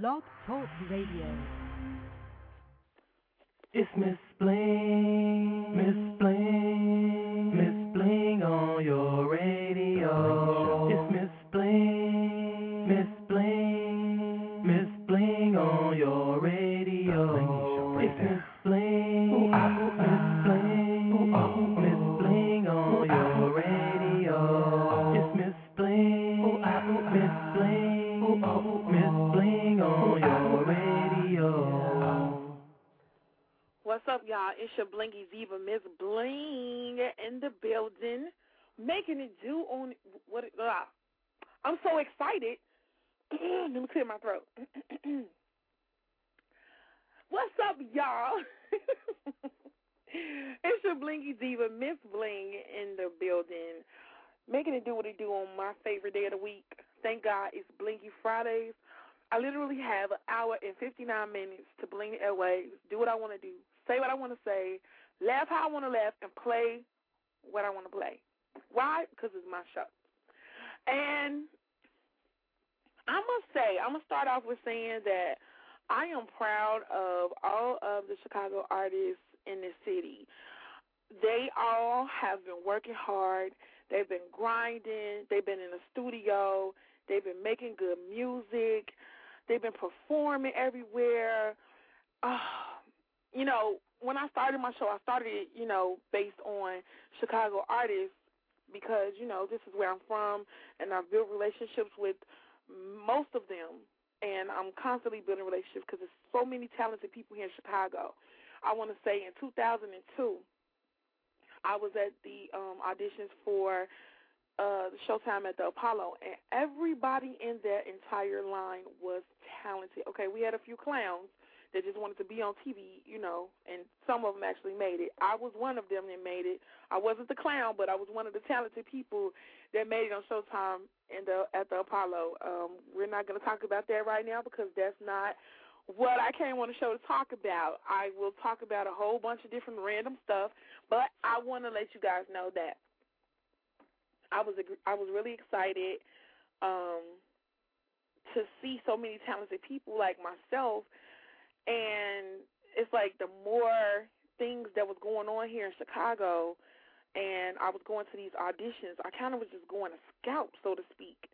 Blog Talk Radio. It's Miss Bling, Miss Bling, your Blinky Diva, Miss Bling, in the building, making it do on what? Uh, I'm so excited. Let me clear my throat. What's up, y'all? it's your Blinky Diva, Miss Bling, in the building, making it do what it do on my favorite day of the week. Thank God it's Blinky Fridays. I literally have an hour and 59 minutes to bling airwaves, do what I want to do, say what I want to say, laugh how I want to laugh, and play what I want to play. Why? Because it's my show. And I must say, I'm going to start off with saying that I am proud of all of the Chicago artists in this city. They all have been working hard. They've been grinding. They've been in the studio. They've been making good music. They've been performing everywhere. Uh, you know, when I started my show, I started it, you know, based on Chicago artists because, you know, this is where I'm from and I've built relationships with most of them. And I'm constantly building relationships because there's so many talented people here in Chicago. I want to say in 2002, I was at the um, auditions for uh, Showtime at the Apollo, and everybody in that entire line was talented. Okay, we had a few clowns that just wanted to be on TV, you know, and some of them actually made it. I was one of them that made it. I wasn't the clown, but I was one of the talented people that made it on Showtime in the at the Apollo. Um, we're not going to talk about that right now because that's not what I came on the show to talk about. I will talk about a whole bunch of different random stuff, but I want to let you guys know that I was I was really excited um, to see so many talented people like myself, and it's like the more things that was going on here in Chicago, and I was going to these auditions, I kind of was just going to scout, so to speak.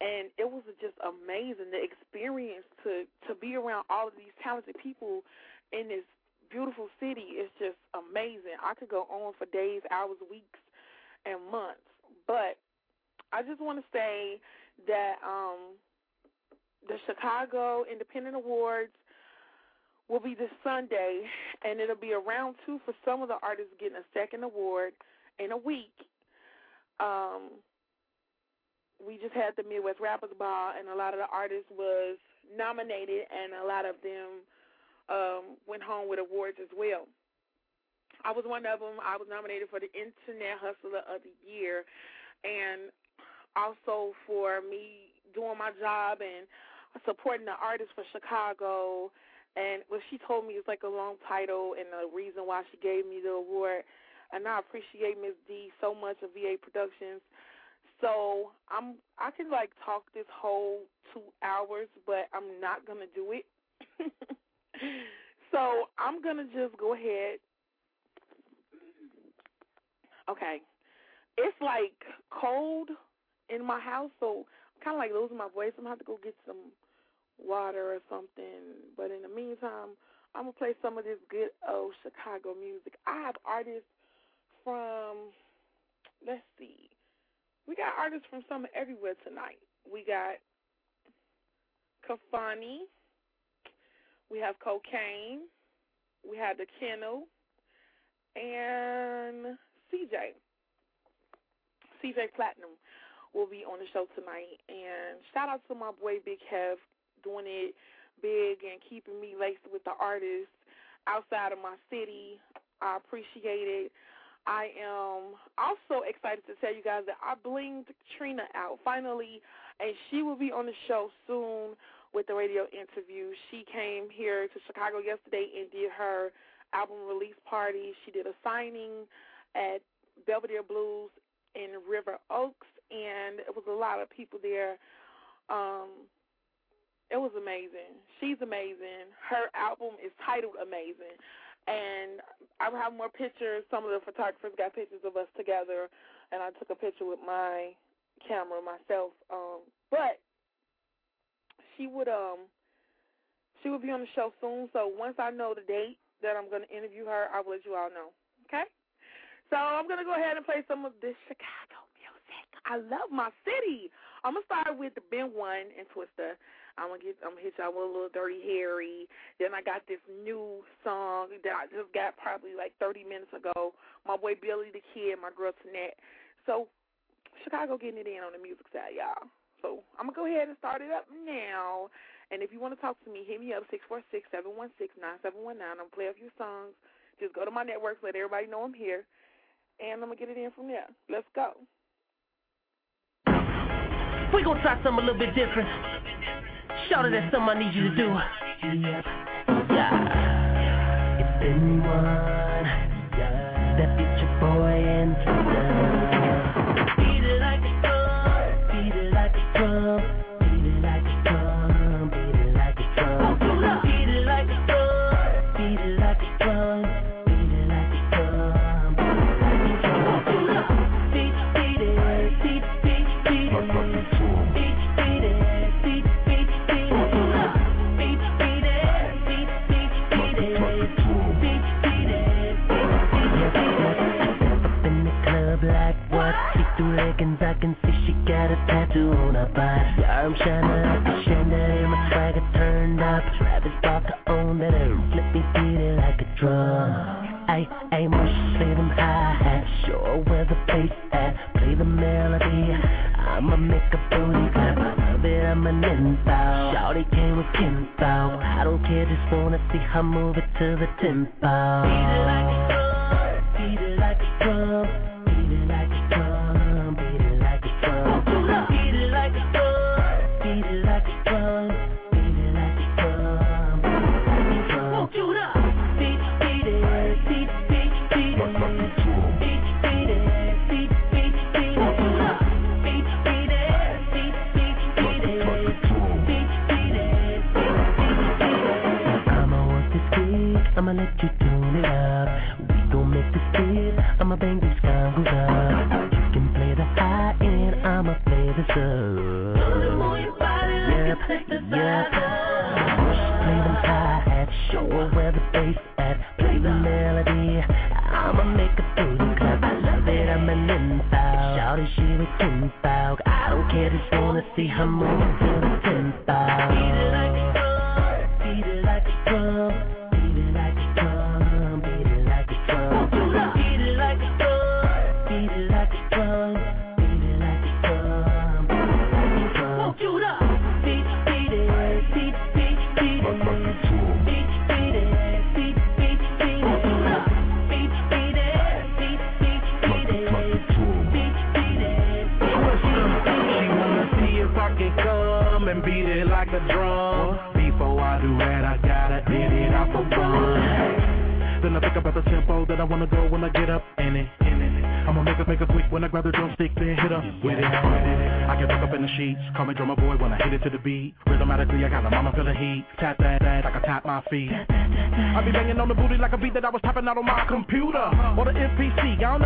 And it was just amazing the experience to to be around all of these talented people in this beautiful city is just amazing. I could go on for days, hours, weeks, and months. But I just want to say that um, the Chicago Independent Awards will be this Sunday, and it'll be a round two for some of the artists getting a second award in a week. Um, we just had the Midwest Rappers Ball, and a lot of the artists was nominated, and a lot of them um, went home with awards as well. I was one of them. I was nominated for the Internet Hustler of the Year, and also for me doing my job and supporting the artists for Chicago. And what she told me is like a long title and the reason why she gave me the award. And I appreciate Miss D so much of VA Productions. So I'm I can like talk this whole two hours, but I'm not gonna do it. so I'm gonna just go ahead Okay. It's like cold in my house, so I'm kind of like losing my voice. I'm to have to go get some water or something. But in the meantime, I'm to play some of this good old Chicago music. I have artists from, let's see, we got artists from some everywhere tonight. We got Kafani. We have Kokane. We have The Kennel. And CJ. CJ Platinum will be on the show tonight. And shout out to my boy Big Hef doing it big and keeping me laced with the artists outside of my city. I appreciate it. I am also excited to tell you guys that I blinged Trina out finally, and she will be on the show soon with the radio interview. She came here to Chicago yesterday and did her album release party. She did a signing at Belvedere Blues in River Oaks, and it was a lot of people there. Um, It was amazing. She's amazing. Her album is titled Amazing. And I have more pictures. Some of the photographers got pictures of us together, and I took a picture with my camera myself. Um, but she would um she would be on the show soon. So once I know the date that I'm going to interview her, I will let you all know. Okay? So I'm going to go ahead and play some of this Chicago music. I love my city. I'm gonna start with the Ben One and Twista. I'm gonna get I'm gonna hit y'all with a little Dirty Harry. Then I got this new song that I just got probably like 30 minutes ago. My boy Billy the Kid, my girl Tanette. So Chicago getting it in on the music side, y'all. So I'm gonna go ahead and start it up now. And if you want to talk to me, hit me up six four six seven one six nine seven one nine. I'm gonna play a few songs. Just go to my networks, let everybody know I'm here, and I'm gonna get it in from there. Let's go. We gonna try something a little bit different. Shout it, that's something I need you to do. Yeah. It's been one. Yeah. That beat your boy into can see she got a tattoo on her butt. I'm shining like a chandelier, my swagger turned up. Travis bought to own that and flip me, beat it like a drum. I ain't much say them high hat, sure where the bass at. Play the melody, I'ma make a booty clap. I love it, I'm an info. Shawty came with info. I don't care, just wanna see her move it to the tempo. Beat it like a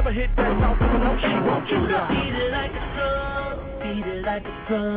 never hit that south, no, she won't you to beat it like a drum, beat it like a drum.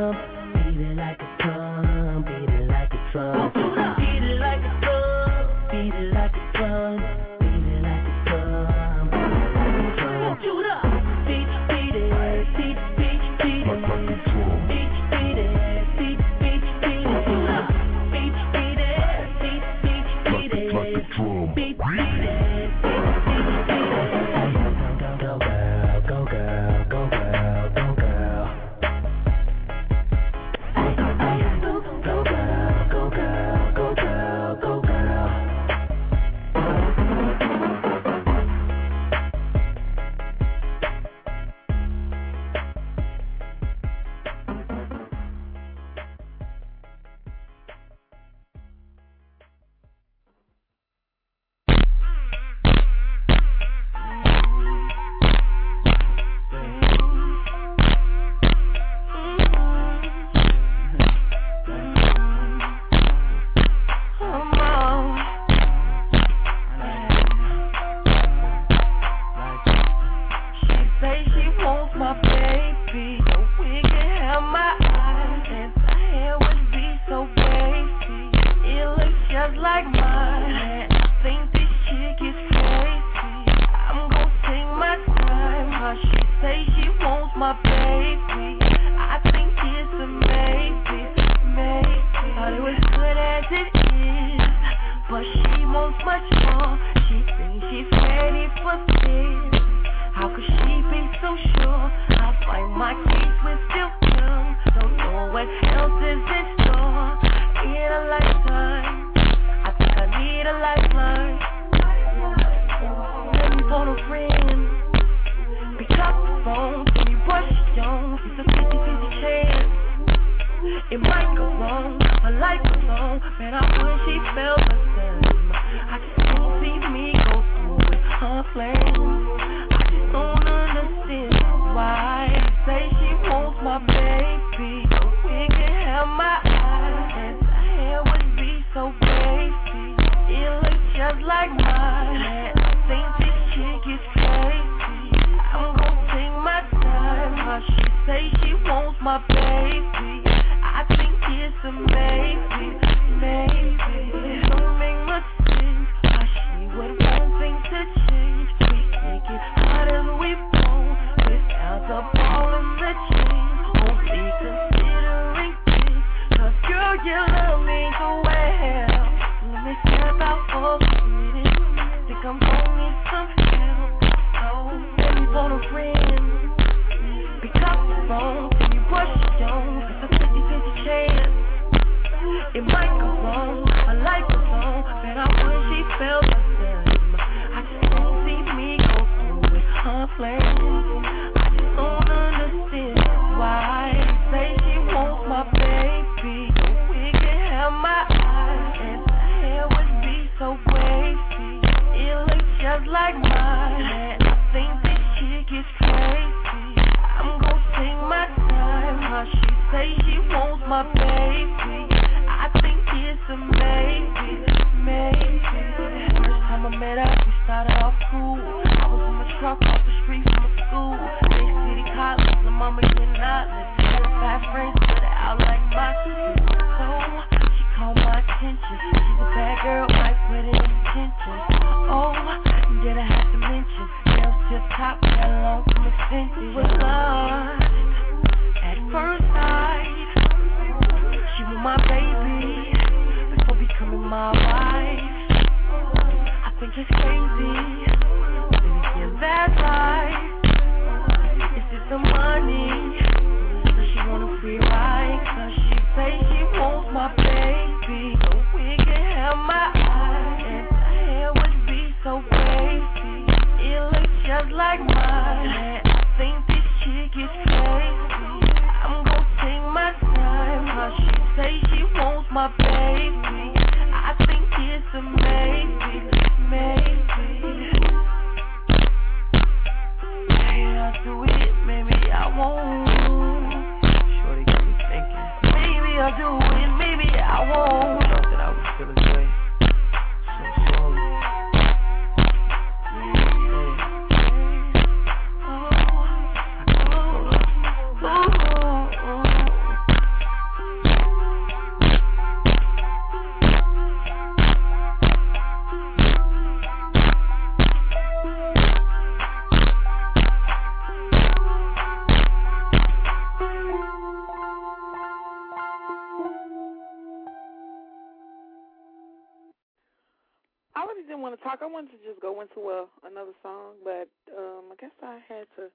I wanted to just go into a, another song, but um, I guess I had to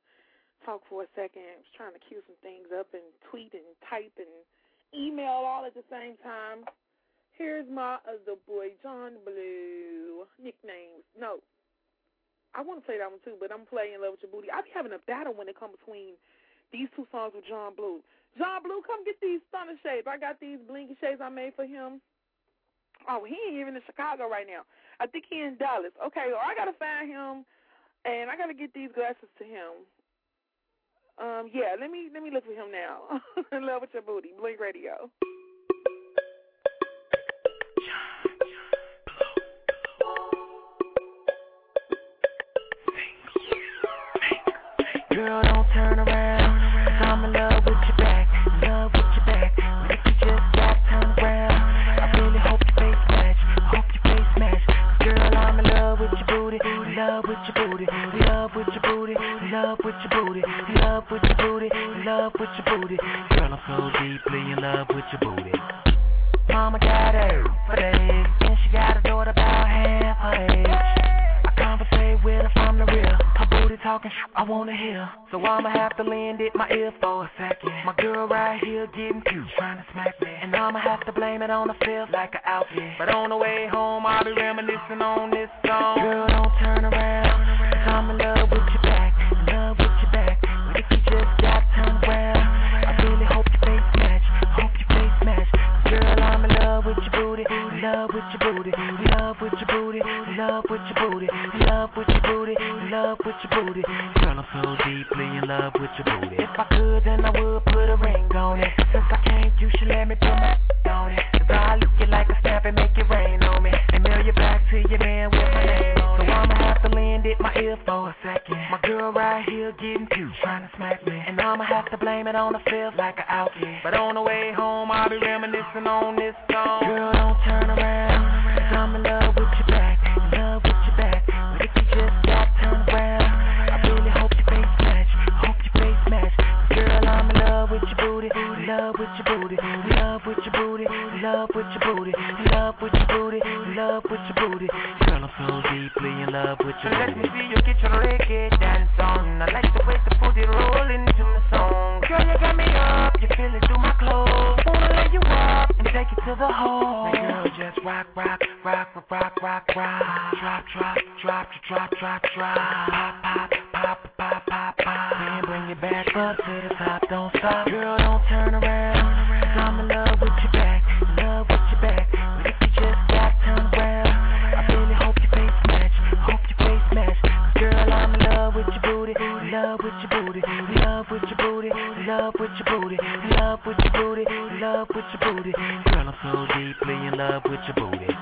talk for a second. I was trying to cue some things up and tweet and type and email all at the same time. Here's my other boy, John Blue. Nicknames. No. I want to play that one too, but I'm playing Love with Your Booty. I'll be having a battle when it comes between these two songs with John Blue. John Blue, come get these stunner shades. I got these blinky shades I made for him. Oh, he ain't even in Chicago right now. I think he in Dallas. Okay, well, I gotta find him, and I gotta get these glasses to him. Um, yeah, let me let me look for him now. In love with your booty, Blink Radio. Girl, don't turn around. love with your booty, in love with your booty, in love with your booty. Girl, I'm so deeply in love with your booty. Mama got her for days, and she got a daughter about half her age. I conversate with her from the real. Her booty talking, I wanna hear. So I'ma have to lend it my ear for a second. My girl right here getting cute, trying to smack me, and I'ma have to blame it on the feel like an outfit. But on the way home, I'll be reminiscing on this song. Girl, don't turn around, I'm in love with your back to go back, if you just drop him well, I really hope you take, I hope you please me. Girl, I'm in love with your booty. If I could, then I would put a ring on it. Since I can't, you should let me put mine on it. Cause I'll use you like a stamp and make it rain on me. And mail you back to your man with my name on it. So I'ma have to lend it my ear for a second. Girl right here getting cute, trying to smack me. And I'ma have to blame it on the feels like an outfit. But on the way home, I'll be reminiscing on this song. Girl, don't turn around, cause I'm in love with your back, in love with your back. But if you just got turned around, I really hope your face match, hope your face match. Girl, I'm in love with your booty, in love with your booty, in love with your booty, in love with your booty, in love with your booty, in love with your booty. So deeply in love with booty. Let me see you get your reggae dance on. I like the way the booty roll into the song. Girl, you got me up, you feel it through my clothes. Wanna lay you up and take it to the hole. Now, girl, just rock, rock, rock, rock, rock, rock, rock. Drop, drop, drop, drop, drop, drop. Pop, pop, pop, pop, pop, pop. Then bring it back up to the top, don't stop. Girl, don't turn around. Cause I'm in love with your back, in love with love with your booty, love with your booty, love with your booty, love with your booty, love with your booty. Girl, I'm so deeply in love with your booty.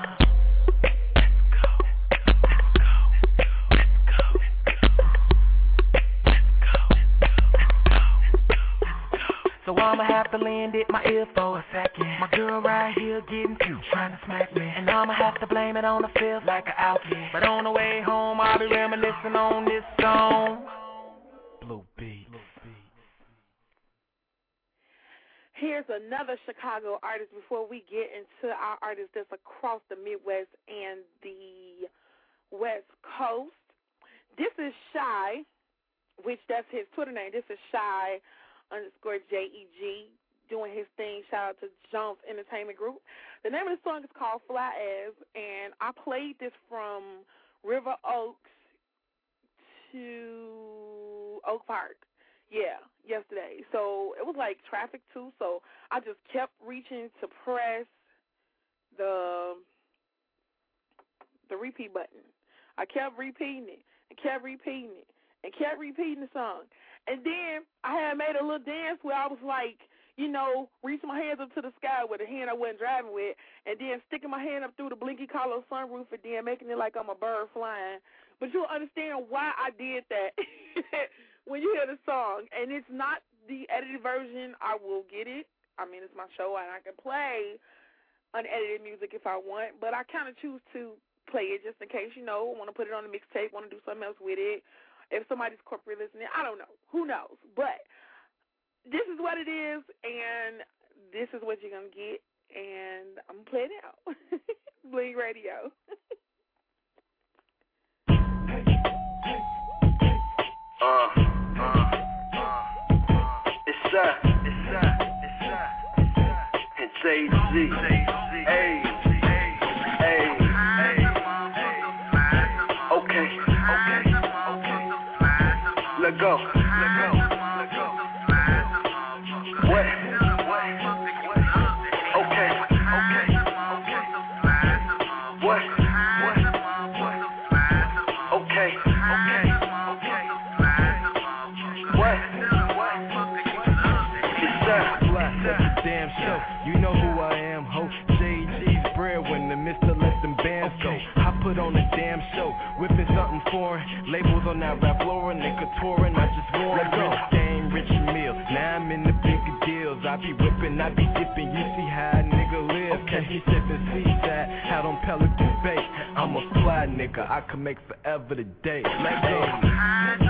So I'ma have to lend it my ear for a second. My girl right here getting cute, trying to smack me. And I'ma have to blame it on the feels like an outfit. But on the way home, I'll be reminiscing on this song. Blue. Here's another Chicago artist before we get into our artists that's across the Midwest and the West Coast. This is Shy, which that's his Twitter name. This is Shy underscore J E G doing his thing. Shout out to Jones Entertainment Group. The name of the song is called Fly As, and I played this from River Oaks to Oak Park. Yeah, yesterday. So it was like traffic too. So I just kept reaching to press the the repeat button. I kept repeating it and kept repeating it and kept repeating the song. And then I had made a little dance where I was like, you know, reaching my hands up to the sky with a hand I wasn't driving with, and then sticking my hand up through the blinky collar sunroof and then making it like I'm a bird flying. But you'll understand why I did that when you hear the song. And it's not the edited version. I will get it. I mean, it's my show, and I can play unedited music if I want, but I kind of choose to play it just in case, you know, want to put it on a mixtape, want to do something else with it if somebody's corporate listening, I don't know. Who knows? But this is what it is, and this is what you're going to get, and I'm playing it out. Bling Radio. Uh, it's AZ, okay, okay, okay. Let go, something. Labels on that rap floor and they couturing. I just want rich game, rich meal. Now I'm in the bigger deals. I be whipping, I be dipping. You see how a nigga live. Catch me sipping seaside, out on Pelican Bay. I'm a fly nigga, I can make forever the day. Let go.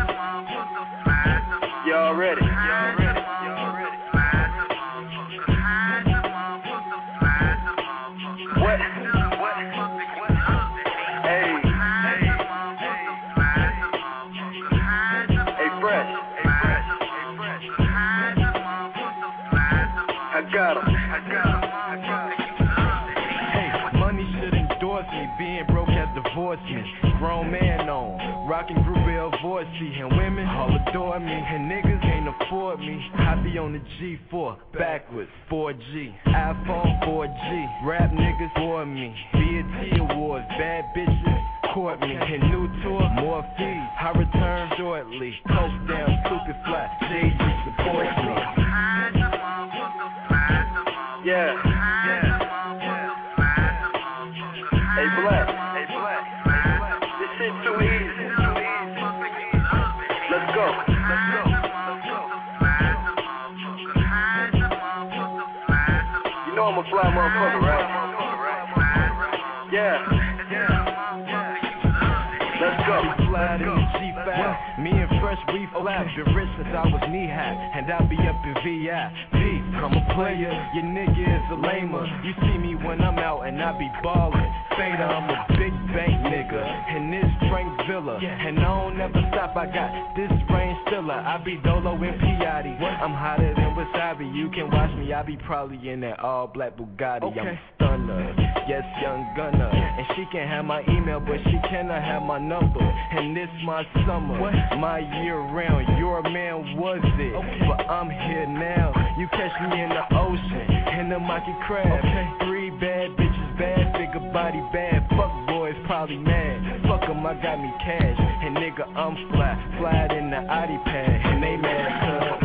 Black Bugatti. I'm a stunner. Yes, young gunner. And she can have my email, but she cannot have my number. And this my summer, what? my year round. Your man was it, but I'm here now. You catch me in the ocean, in the Maki crab. Three bad bitches, bad figure body, bad fuck boys probably mad. Fuck 'em, I got me cash. And nigga, I'm fly, fly in the Audi pad. And they mad cause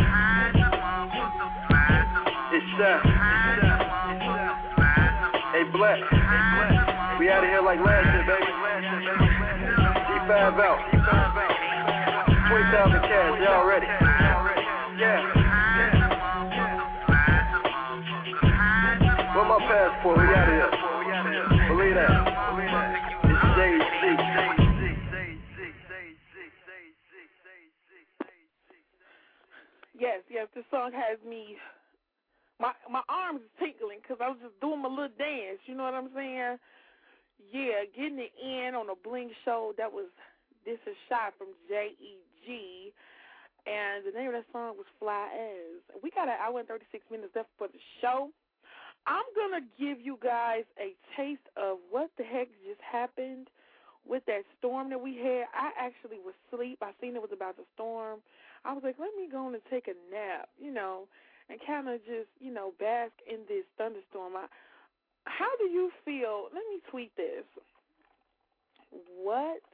It's uh. D5 out. 20,000 cash, y'all ready? Yeah. Where my passport? We out of here. Believe that. It's Yes, yes, this song has me. My my arms tingling because I was just doing my little dance. You know what I'm saying? Yeah, getting it in on a bling show. That was this is shot from J E G, and the name of that song was Fly As. We got an hour and 36 minutes left for the show. I'm gonna give you guys a taste of what the heck just happened with that storm that we had. I actually was asleep. I seen it was about to storm. I was like, let me go on and take a nap, you know, and kind of just, you know, bask in this thunderstorm. I, how do you feel? Let me tweet this. What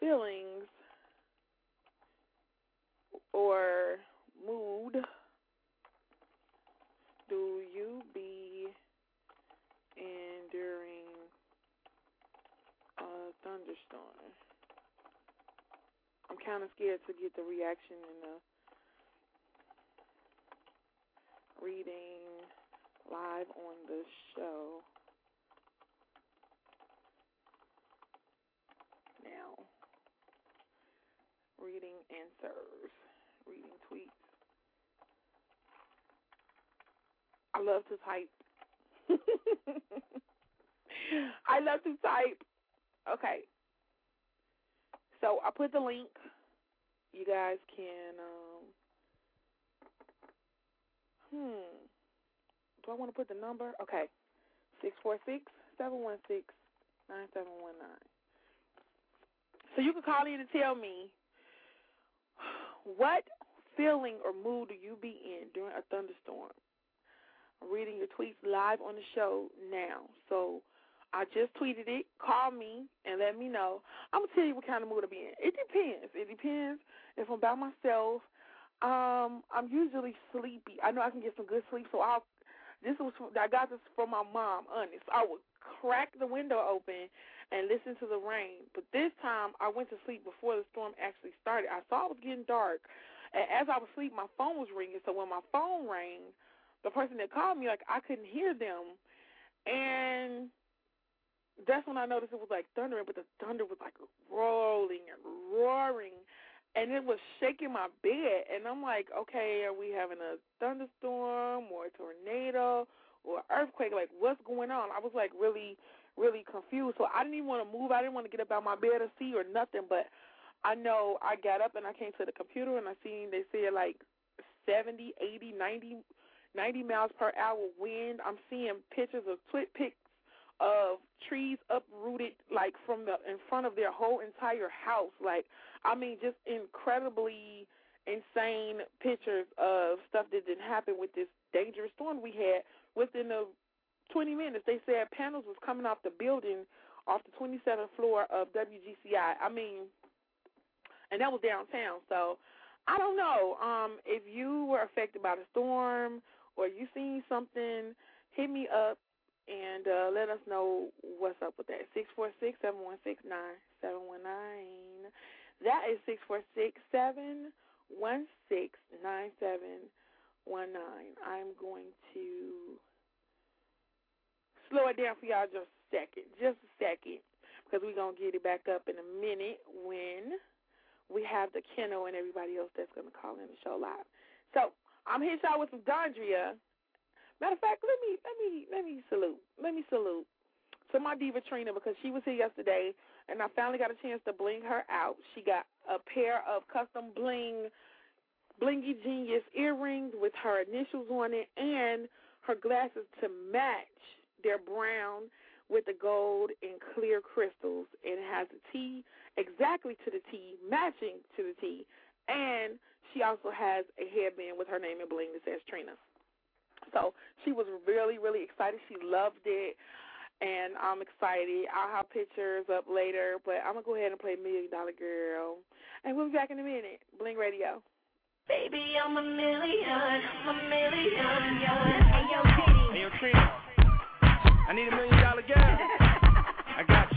feelings or mood do you be in during a thunderstorm? I'm kind of scared to get the reaction and the reading live on the show. Now, reading answers, reading tweets. I love to type. I love to type. Okay. So I put the link. You guys can um hmm. Do I want to put the number? Okay. Six four six seven one six nine seven one nine. So you can call in and tell me what feeling or mood do you be in during a thunderstorm? I'm reading your tweets live on the show now. So I just tweeted it. Call me and let me know. I'm gonna tell you what kind of mood I be in. It depends. It depends if I'm by myself. Um, I'm usually sleepy. I know I can get some good sleep, so I'll. This was I got this from my mom. Honest, I would crack the window open and listen to the rain. But this time I went to sleep before the storm actually started. I saw it was getting dark, and as I was asleep, my phone was ringing. So when my phone rang, the person that called me like I couldn't hear them, and that's when I noticed it was like thundering, but the thunder was like rolling and roaring, and it was shaking my bed. And I'm like, okay, are we having a thunderstorm or a tornado or earthquake. Like, what's going on? I was like really, really confused. So I didn't even want to move. I didn't want to get up out of my bed or see or nothing. But I know I got up and I came to the computer and I seen they said like 70, 80, 90, 90 miles per hour wind. I'm seeing pictures of twit pics of trees uprooted like from the in front of their whole entire house. Like I mean just incredibly insane pictures of stuff that didn't happen with this dangerous storm we had within the 20 minutes. They said panels was coming off the building off the 27th floor of WGCI. I mean, and that was downtown. So I don't know um, if you were affected by the storm or you seen something. Hit me up and uh, let us know what's up with that. Six four six seven one six nine seven one nine. That is six four six seven one six nine seven one nine. I'm going to slow it down for y'all just a second, just a second, because we're gonna get it back up in a minute when we have the Kennel and everybody else that's gonna call in the show live. So I'm here y'all with some Dondria Matter of fact, let me let me let me salute. Let me salute to my diva Trina because she was here yesterday and I finally got a chance to bling her out. She got a pair of custom bling blingy genius earrings with her initials on it and her glasses to match. They're brown with the gold and clear crystals. And it has a T exactly to the T, matching to the T. And she also has a headband with her name in bling that says Trina. So she was really, really excited. She loved it. And I'm excited. I'll have pictures up later, but I'm going to go ahead and play Million Dollar Girl. And we'll be back in a minute. Bling Radio. Baby, I'm a million, I'm a million, Hey, yo, Kitty. Hey, yo, Trina. I need a million dollar girl. I got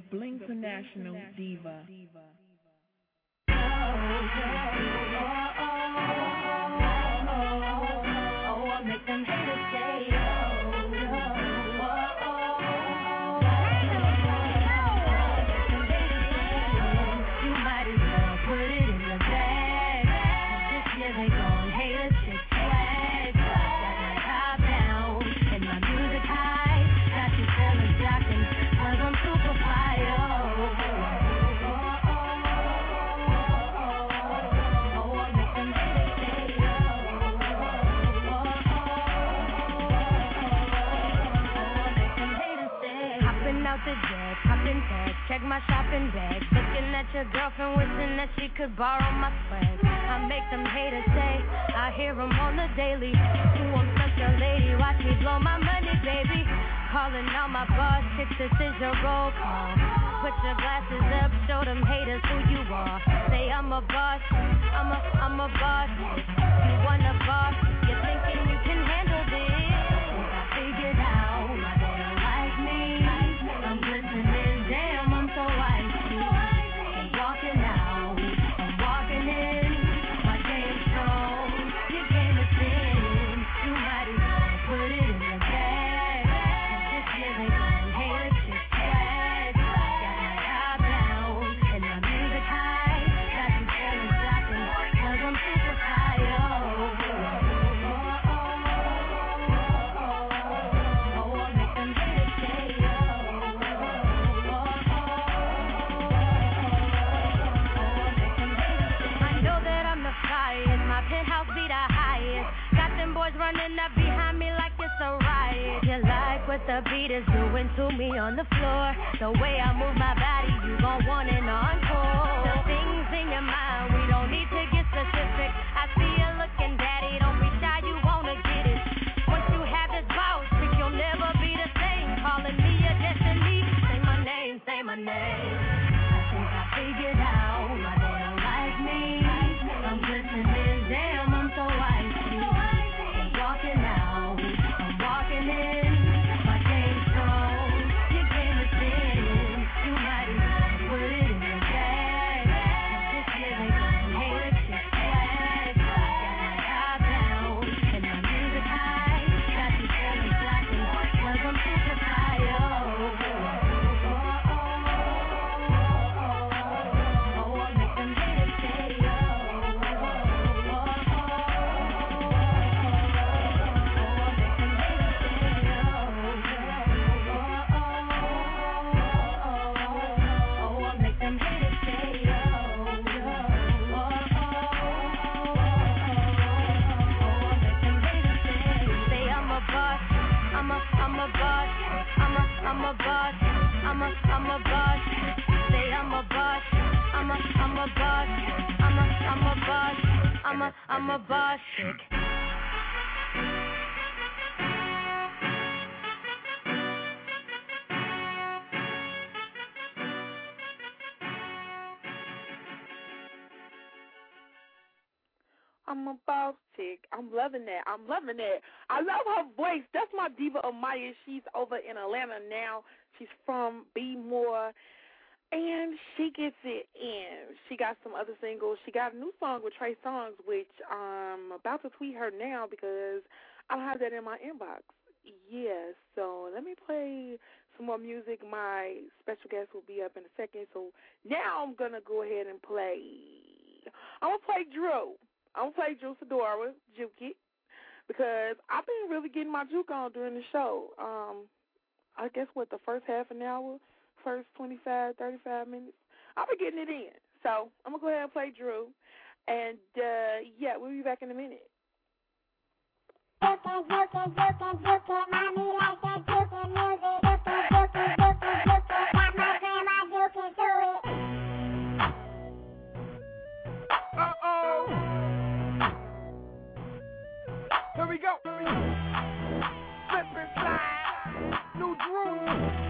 the Bling International Diva. Oh, oh, oh, my shopping bag. Looking at your girlfriend, wishing that she could borrow my swag. I make them haters say, I hear them on the daily. Ooh, I'm such a lady, watch me blow my money, baby. Calling all my boss chicks, this is your roll call. Put your glasses up, show them haters who you are. Say I'm a boss, I'm a, I'm a boss. You want a boss, you're thinking you can handle this. What the beat is doing to me on the floor. The way I move my body, you gon' want an encore. The things in your mind, we don't need to get specific. I see you looking, daddy, I'm a, I'm a boss. Say I'm a boss. I'm a, I'm a boss. I'm a, I'm a boss. I'm a, I'm a boss chick. I'm a boss chick. I'm loving that. I'm loving that. I love her voice. That's my diva Amaya. She's over in Atlanta now. She's from B More. And she gets it in. She got some other singles. She got a new song with Trey Songz, which I'm about to tweet her now because I don't have that in my inbox. Yes, so let me play some more music. My special guest will be up in a second. So now I'm gonna go ahead and play. I'm gonna play Drew. I'm gonna play Drew Sidora, Juke It, because I've been really getting my juke on during the show. Um, I guess what the first half an hour, first 25, 35 minutes, I'll be getting it in. So I'm gonna go ahead and play Drew, and uh, yeah, we'll be back in a minute. Juke it, juke it, juke it, juke it, mommy that music. Bye.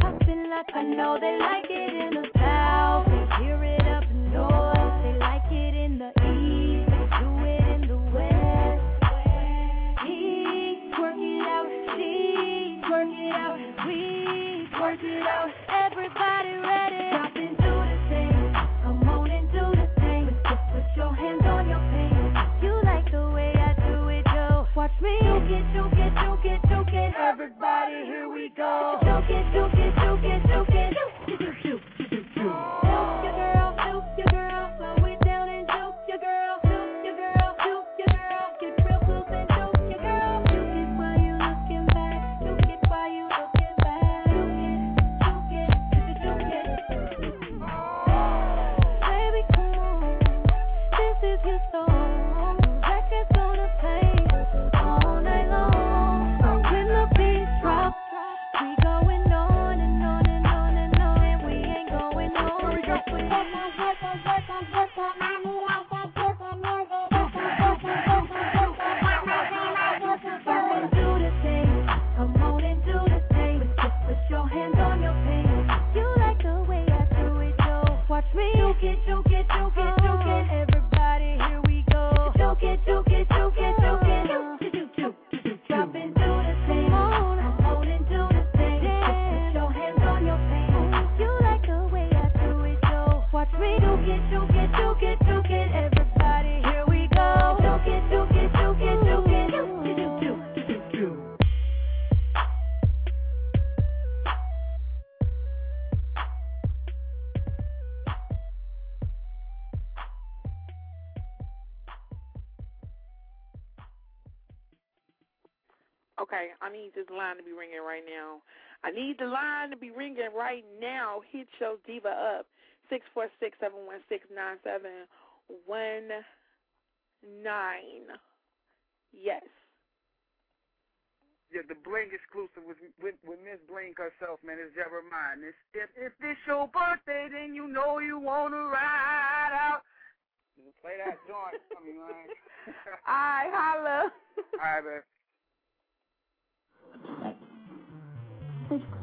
popping like I know they like it in the need the line to be ringing right now. Hit your diva up. Six four six seven one six nine seven one nine. Yes. Yeah, the Bling exclusive with with, with Miss Bling herself, man. It's Jeremiah. And it's, if if it's your birthday, then you know you wanna ride out. Play that joint for me, man. All right, holla. All right, man. message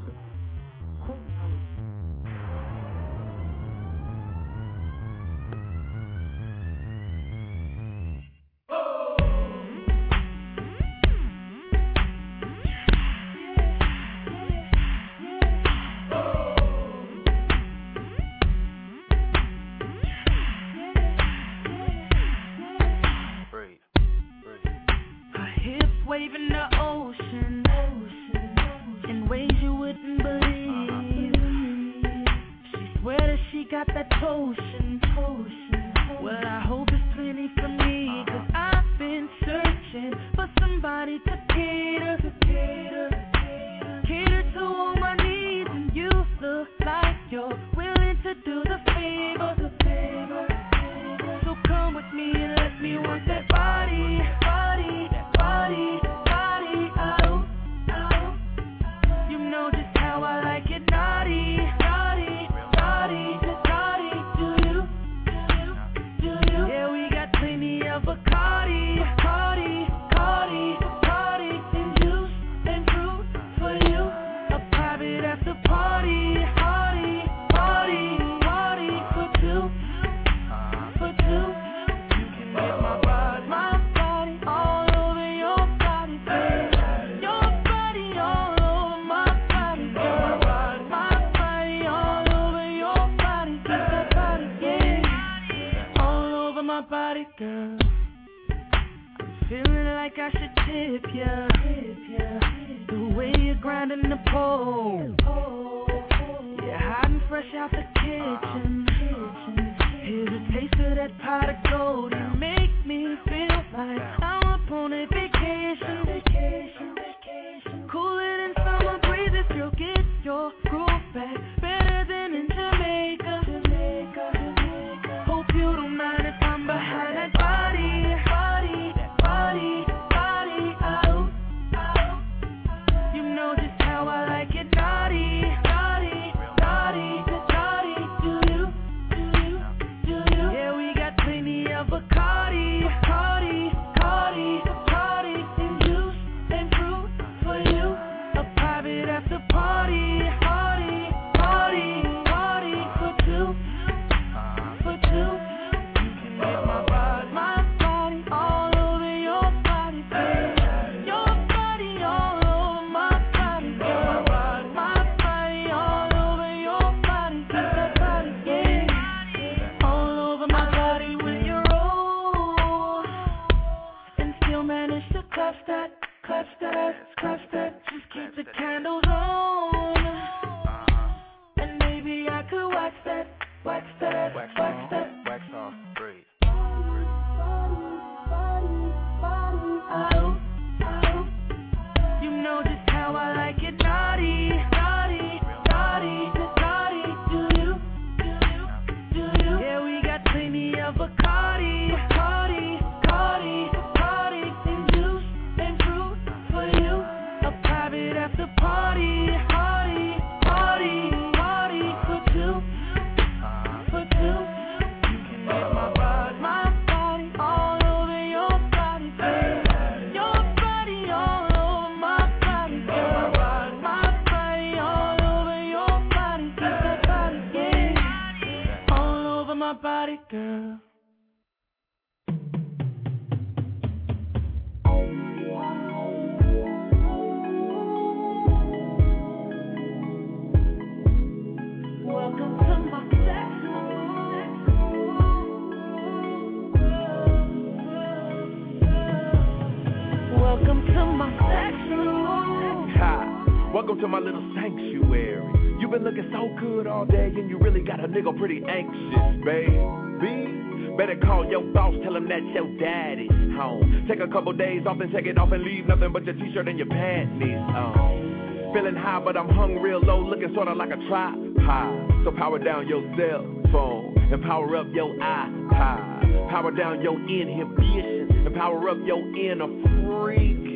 Welcome to my little sanctuary. You've been looking so good all day, and you really got a nigga pretty anxious, baby. Better call your boss, tell him that your daddy's home. Take a couple days off and take it off and leave nothing but your t-shirt and your panties on. Feeling high, but I'm hung real low, looking sorta like a tripod. So power down your cell phone and power up your iPod. Power down your inhibition and power up your inner freak.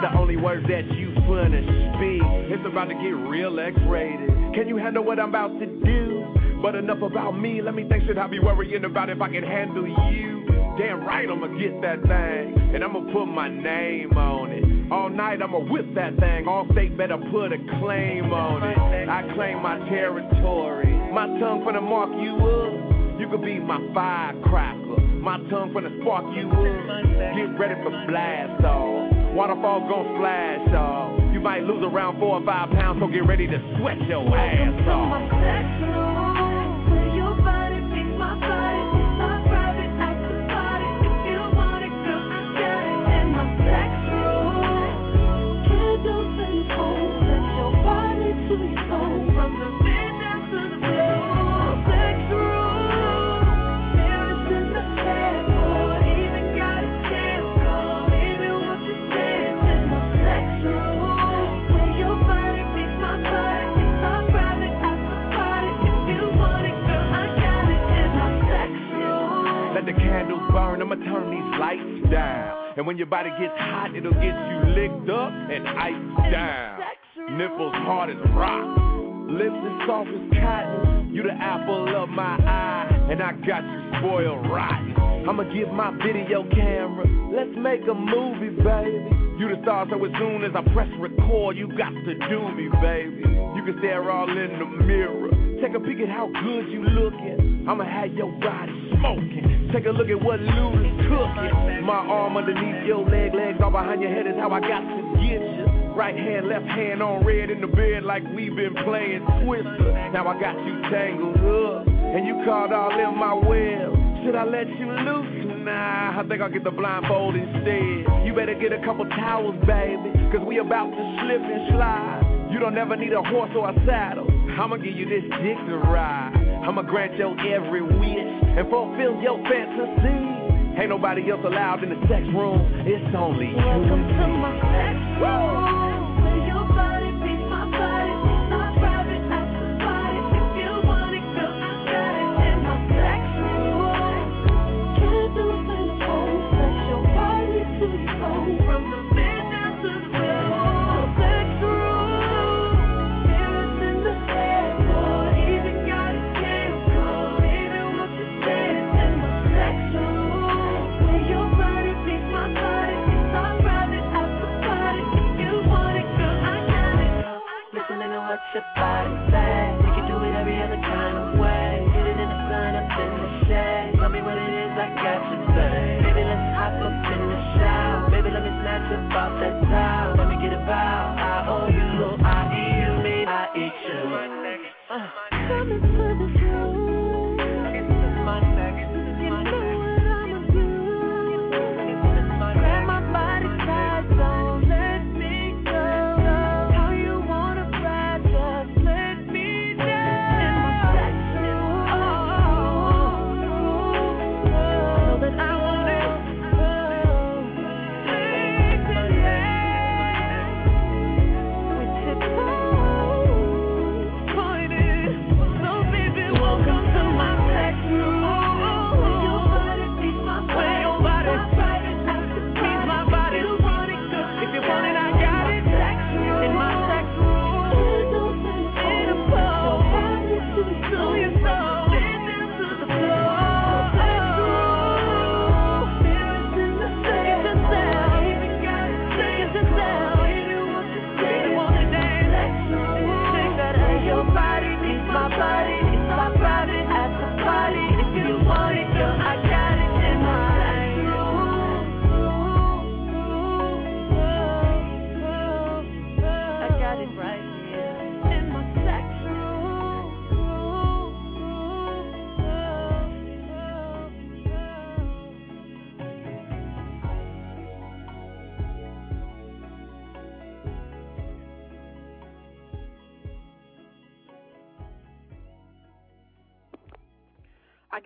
The only words that you wanna speak. It's about to get real X-rated. Can you handle what I'm about to do? But enough about me. Let me think. Should I be worrying about if I can handle you? Damn right, I'ma get that thing, and I'ma put my name on it. All night I'ma whip that thing. Allstate better put a claim on it. I claim my territory. My tongue finna mark you up. You could be my firecracker. My tongue finna spark you up. Get ready for blast off. Waterfall gon' splash off. You might lose around four or five pounds, so get ready to sweat your ass off. The candles burn, I'ma turn these lights down. And when your body gets hot, it'll get you licked up and iced down. Nipples hard as rock, lips as soft as cotton. You the apple of my eye, and I got you spoiled rotten. I'ma get my video camera, let's make a movie, baby. You the star, so as soon as I press record, you got to do me, baby. You can stare all in the mirror. Take a peek at how good you looking. I'ma have your body smoking. Take a look at what Luda's cooking. My arm underneath your leg, legs all behind your head is how I got to get you. Right hand, left hand on red in the bed like we've been playing Twister. Now I got you tangled up, and you caught all in my web. Should I let you loose? Nah, I think I'll get the blindfold instead. You better get a couple towels, baby, cause we about to slip and slide. You don't ever need a horse or a saddle. I'ma give you this dick to ride. I'ma grant your every wish and fulfill your fantasy. Ain't nobody else allowed in the sex room. It's only you. Welcome to my sex room. Listening to what your body say. You can do it every other kind of way. Hit it in the sun, up in the shade. Tell me what it is, I got you, babe. Baby, let's hop up in the shower. Baby, let me snatch up off that towel. Let me get a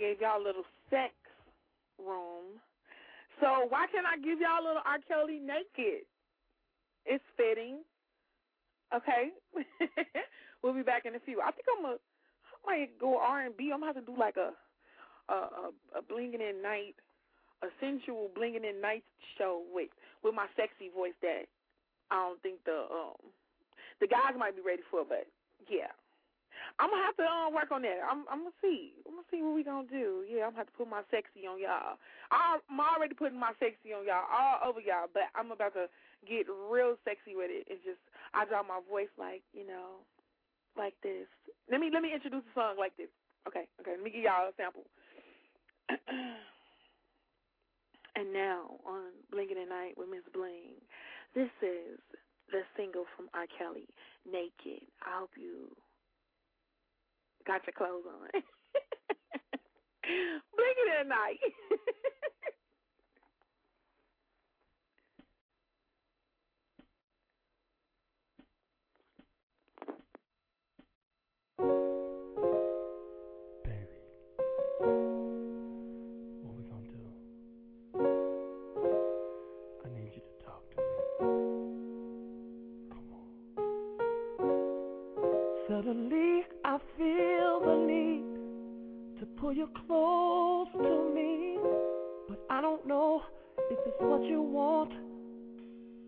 gave y'all a little sex room. So why can't I give y'all a little R. Kelly naked? It's fitting. Okay. we'll be back in a few. I think I'm a I might go R and B. I'm gonna have to do like a a a, a blinging in night, a sensual blinging in night show with with my sexy voice that I don't think the um the guys might be ready for, but yeah. I'm gonna have to um, work on that. I'm I'm gonna see. I'm gonna see what we gonna do. Yeah, I'm gonna have to put my sexy on y'all. I'm already putting my sexy on y'all all over y'all, but I'm about to get real sexy with it. It's just I draw my voice like you know, like this. Let me let me introduce the song like this. Okay, okay. Let me give y'all a sample. and now on Blinking at Night with Miss Bling, this is the single from R. Kelly, Naked. I hope you got your clothes on. Blinking at Night.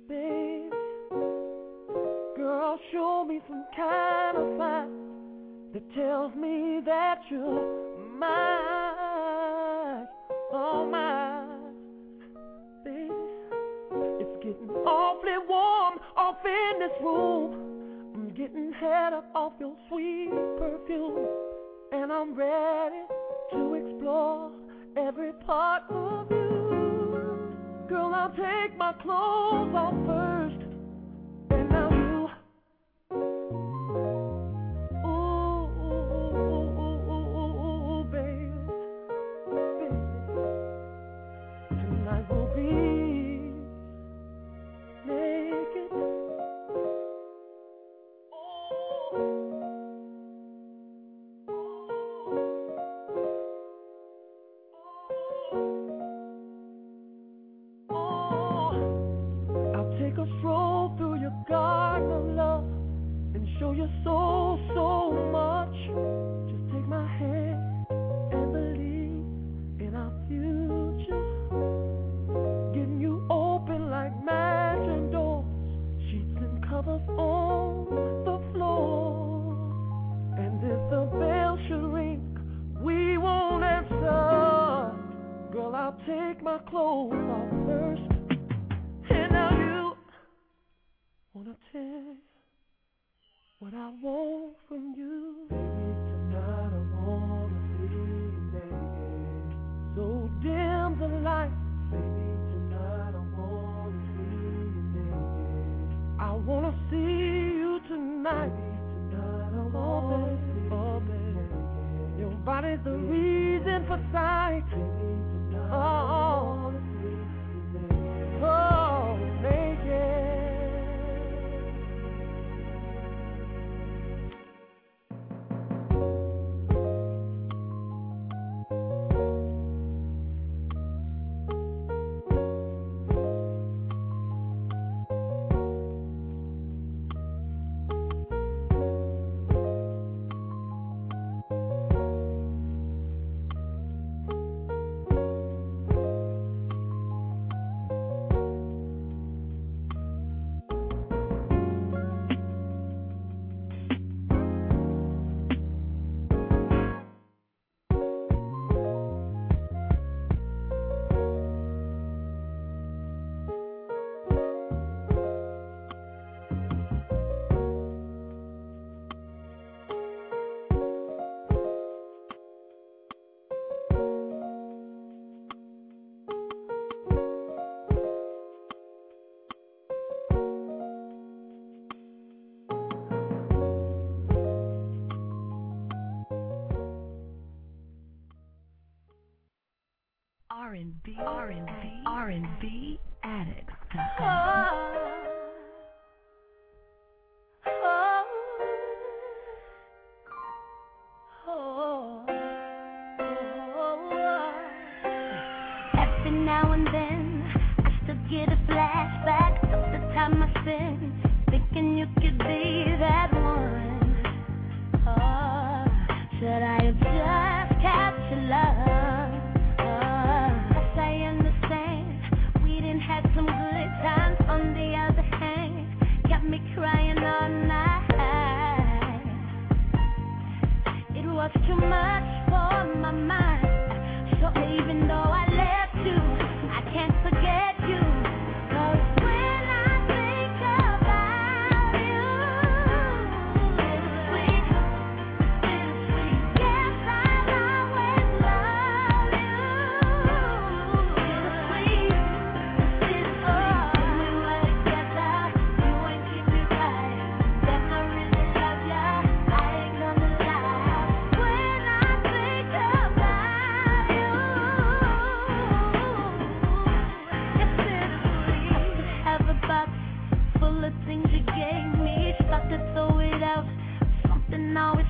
babe. Girl, show me some kind of sign that tells me that you're mine, oh mine, baby. It's getting awfully warm off in this room. I'm getting head up off your sweet perfume, and I'm ready to explore every part of you. Girl, I'll take my clothes off first, R&B, R&B, R&B addict. Oh. get a flashback of the time I spent thinking you could be that always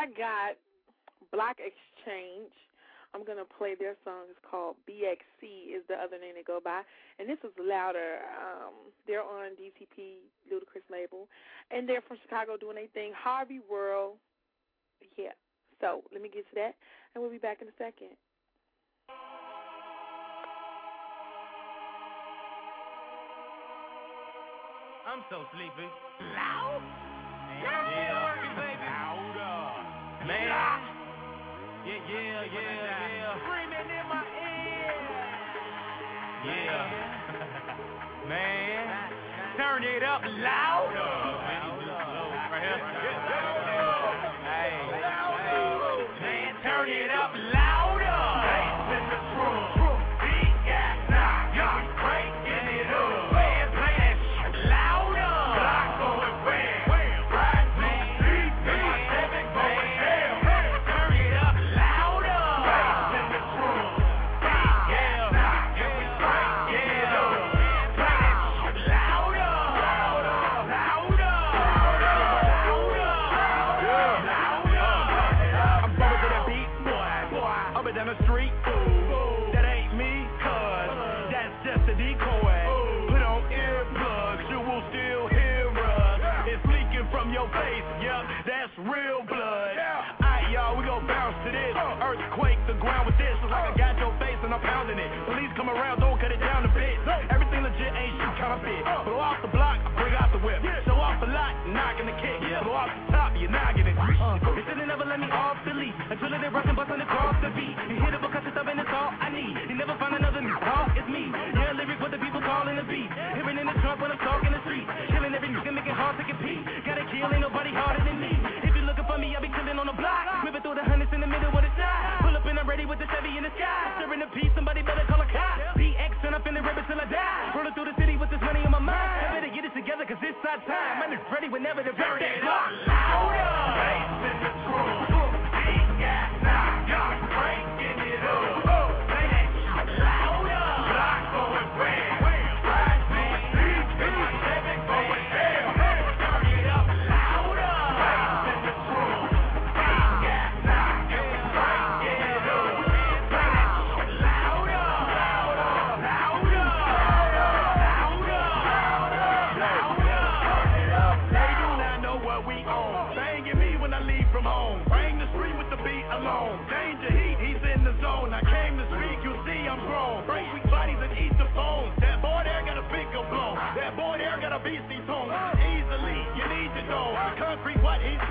I got Block Exchange. I'm gonna play their song. It's called BXC is the other name they go by, and this is louder. Um, they're on DTP Ludacris label, and they're from Chicago doing their thing. Harvey World, yeah. So let me get to that, and we'll be back in a second. I'm so sleepy. Loud? Yeah, yeah, baby. Man. Yeah, yeah, yeah, yeah. Screaming in my ear. Yeah. Man. Turn it up louder. Let me off the lead until they rushing, busting across the beat. You hit it because it's up and it's all I need. You never find another new call, it's me. Yeah, lyric what the people calling the beat. Hearing in the trunk when I'm talking the street. Killing every nigga, making hard to compete. Gotta kill, ain't nobody harder than me. If you looking for me, I'll be chilling on the block. Whipping through the hundreds in the middle of the shot. Pull up and I'm ready with the Chevy in the sky. Stirring the peace, somebody better call a cop. BX and I'm finna rip it till I die. Rolling through the city with this money in my mind. I better get it together cause it's our time. Man, it's ready whenever the very clock.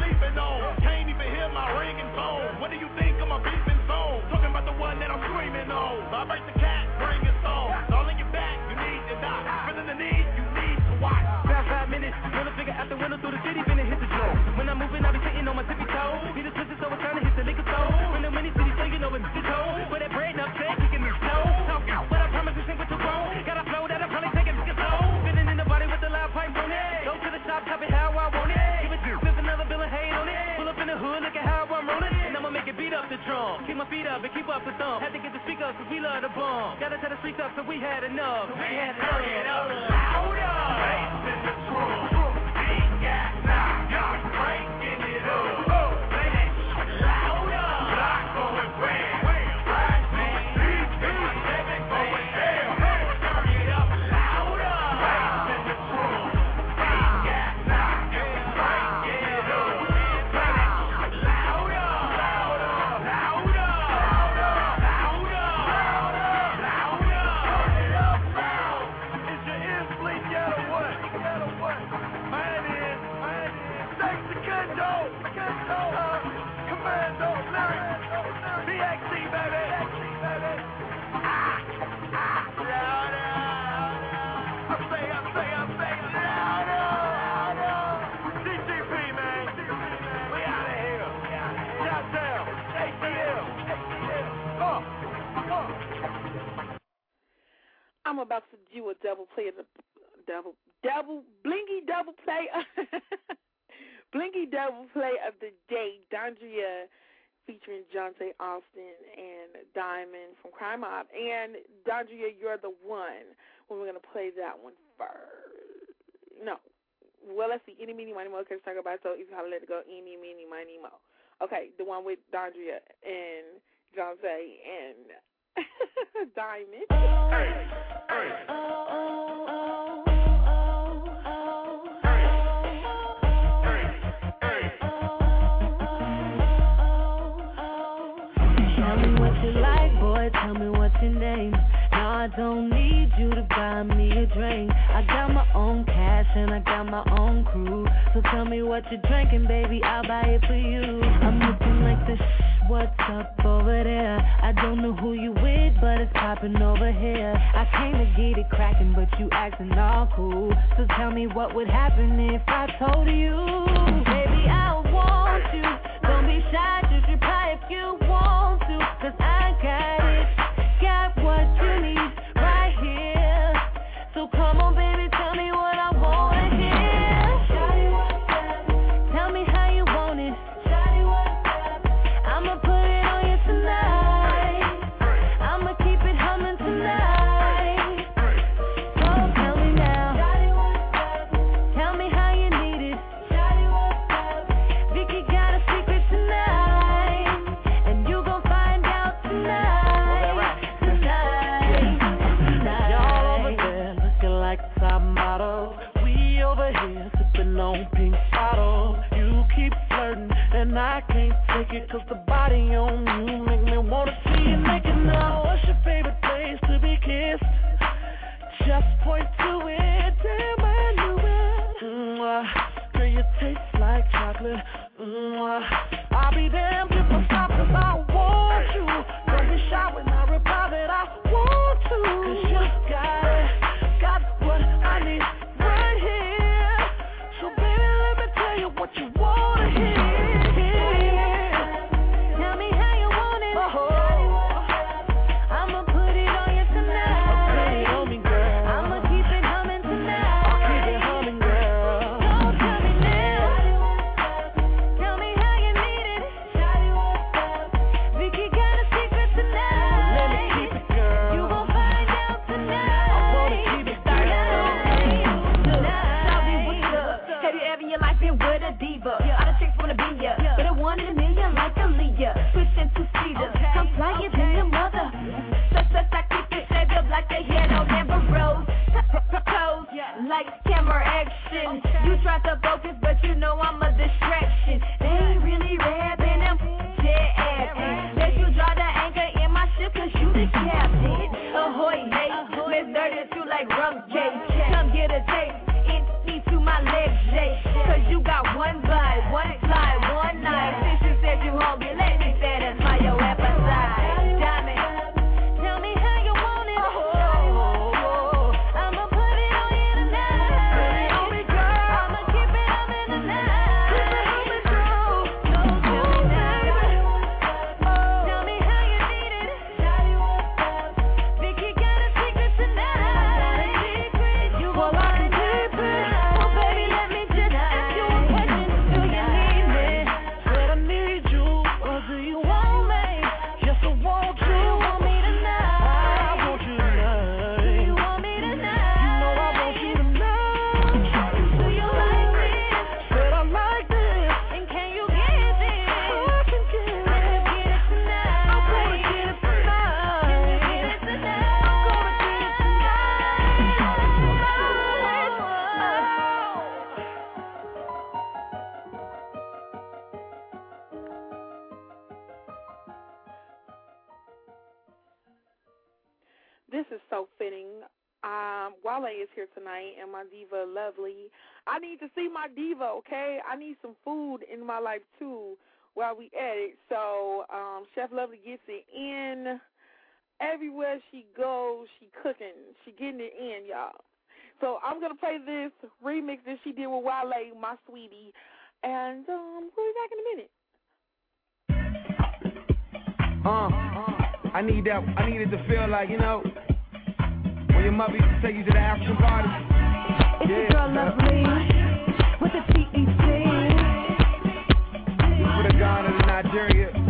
Sleeping on. Can't even hear my ringing phone. What do you think I'm a beeping zone? Talking about the one that I'm screaming on. Vibrate the the drum. Keep my feet up and keep up the thumb. Had to get the speak up, cause we love the bomb. Gotta tell the streets up, so we had enough. We had enough. It up I'm about to do a double play of the double double blingy double play blingy double play of the day. Dondria featuring Johntá Austin and Diamond from Crime Mob. And Dondria, you're the one. We're gonna play that one first. No. Well, let's see. Any, meeny, money, mo. Can talk about so you how let it go. Any, meeny, money, mo. Okay, the one with Dondria and Johntá and Diamond. Hey, hey. Tell me what you like. Tell me what's your name. I don't need you to buy me a drink. I got my own cash and I got my own crew. So tell me what you're drinking, baby, I'll buy it for you. I'm looking like this. What's up over there? I don't know who you with, but it's popping over here. I came to get it cracking, but you acting all cool. So tell me what would happen if I told you, baby, I want you. Don't be shy, just reply if you want to, cause I got. on pink bottle. You keep flirting, and I can't take it, cause the body on you make me wanna see you naked now. What's your favorite place to be kissed? Just point to it, damn, I knew it. Mm-hmm. Girl, you taste like chocolate. Mm-hmm. tried to my life too while we at it. So um, Chef Lovely gets it in everywhere she goes. She cooking. She getting it in, y'all. So I'm gonna play this remix that she did with Wale, my sweetie, and um, we'll be back in a minute. Uh, I need that. I needed to feel like you know when your mother used to take you to the after party. It's yeah. a girl lovely with a T E C. Africa, Ghana, Nigeria.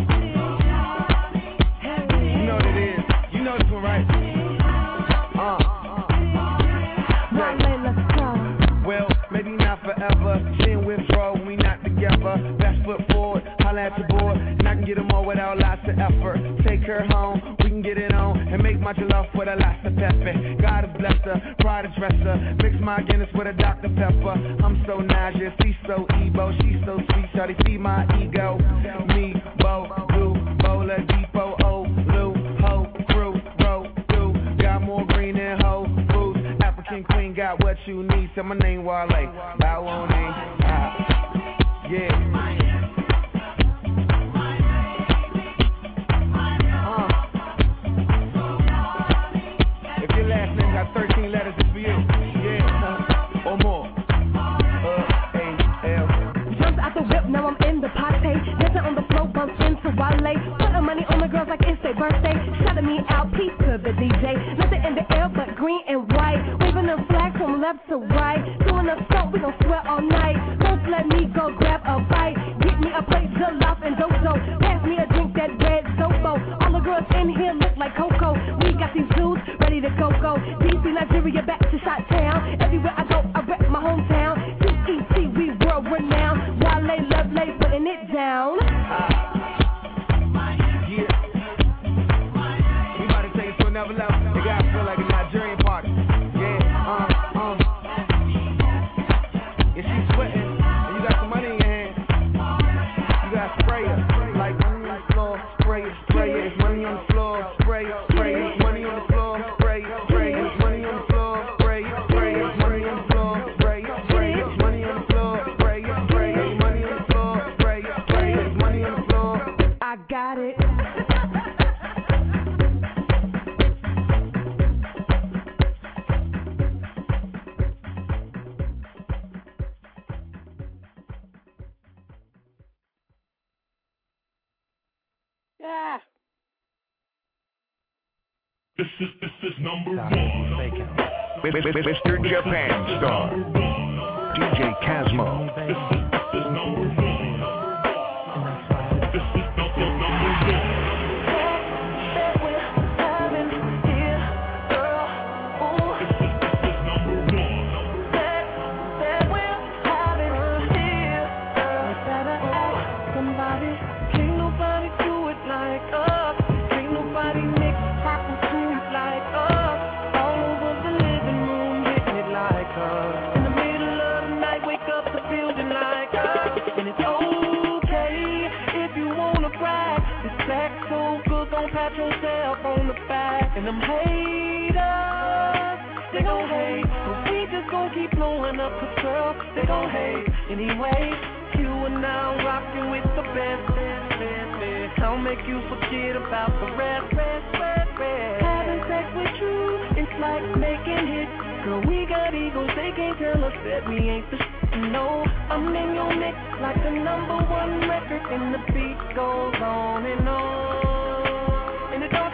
said we ain't the shit, no. I'm in your mix like the number one record, and the beat goes on and on. And it don't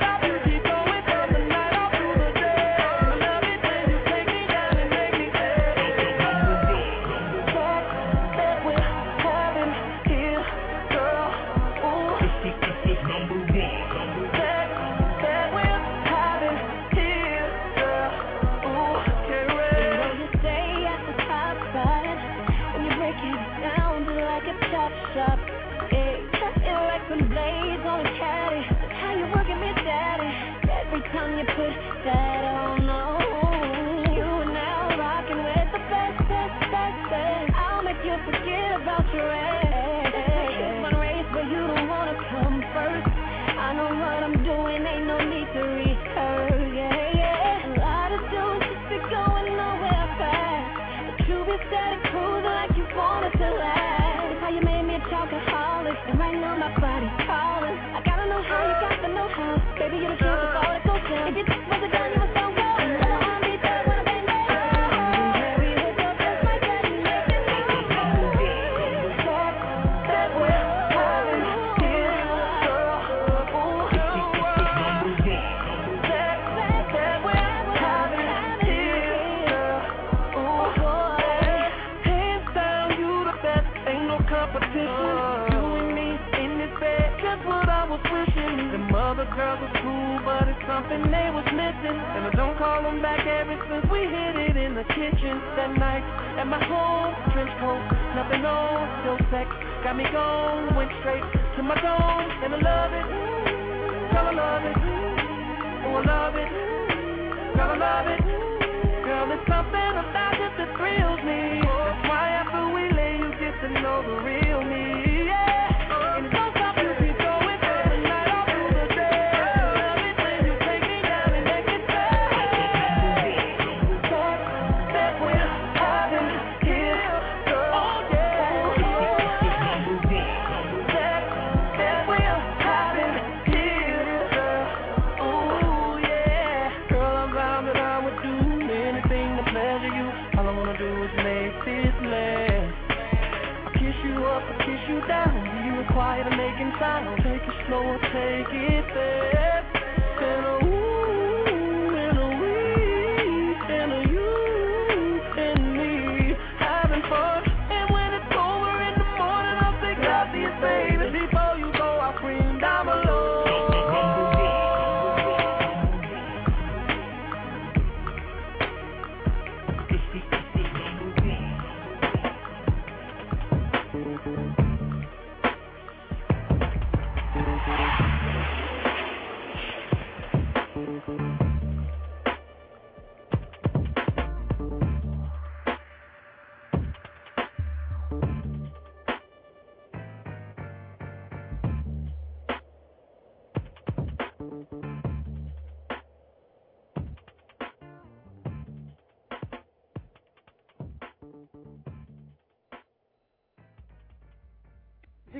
don't call him back ever since we hit it in the kitchen that night. At my home, trench coat, nothing on, still sex. Got me going. went straight to my dome, and I love it. Girl, I love it. Oh, I love it. Girl, I love it. Girl, there's something about it that thrills me. That's why after we lay, you get to know the real me.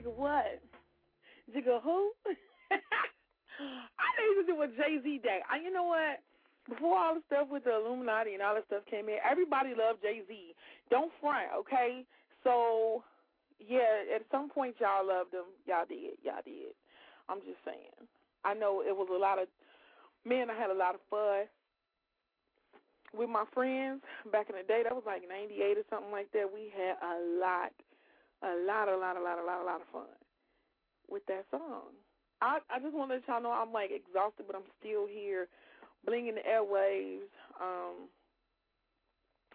Jigga what? Jigga who? I need to do a Jay Z day. I, you know what? Before all the stuff with the Illuminati and all that stuff came in, everybody loved Jay Z. Don't front, okay? So, yeah, at some point y'all loved him. Y'all did. Y'all did. I'm just saying. I know it was a lot of man. I had a lot of fun with my friends back in the day. That was like '98 or something like that. We had a lot, a lot, a lot, a lot, a lot, a lot of fun with that song. I I just want to let y'all know I'm like exhausted, but I'm still here, blinging the airwaves. Um,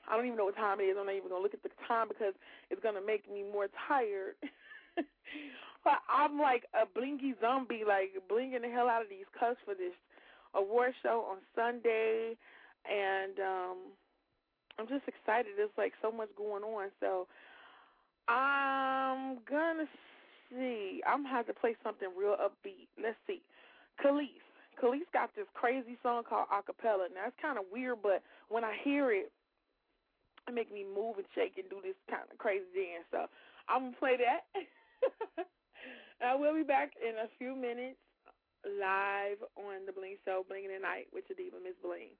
I don't even know what time it is. I'm not even gonna look at the time because it's gonna make me more tired. but I'm like a blinky zombie, like blinging the hell out of these cuffs for this award show on Sunday, and um, I'm just excited. There's like so much going on, so I'm gonna see. I'm gonna have to play something real upbeat. Let's see. Kelis. Kelis got this crazy song called Acapella. Now it's kind of weird, but when I hear it, it make me move and shake and do this kind of crazy dance. So I'm gonna play that. I will be back in a few minutes live on the Bling Show, Blinging the Night with your diva, Miss Bling.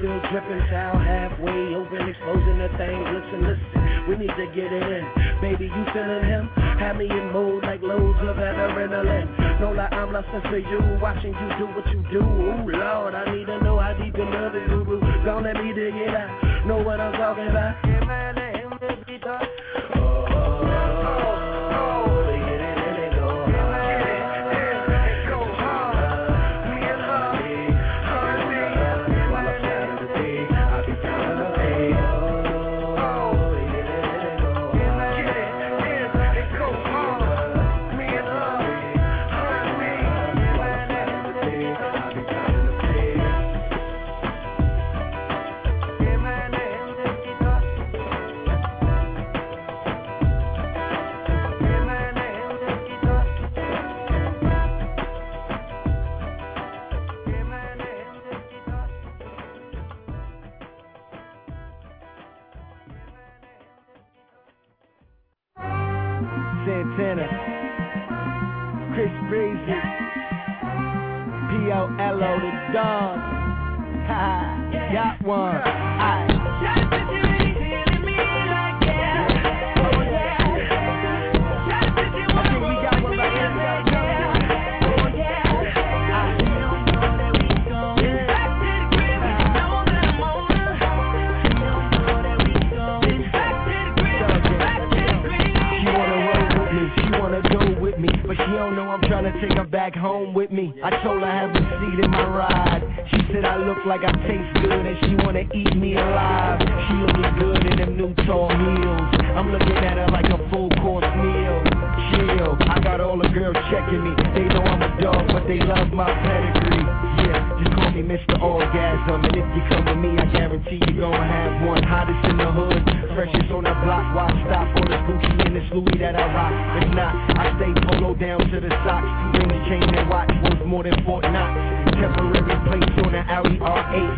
still dripping, towel halfway open, exposing the thing. Listen, listen, we need to get it in. Baby, you feeling him? Have me in mood like loads of adrenaline. No lie, I'm lost for you, watching you do what you do. Ooh, Lord, I need to know how deep in love is. Gonna let me get out, know what I'm talking about.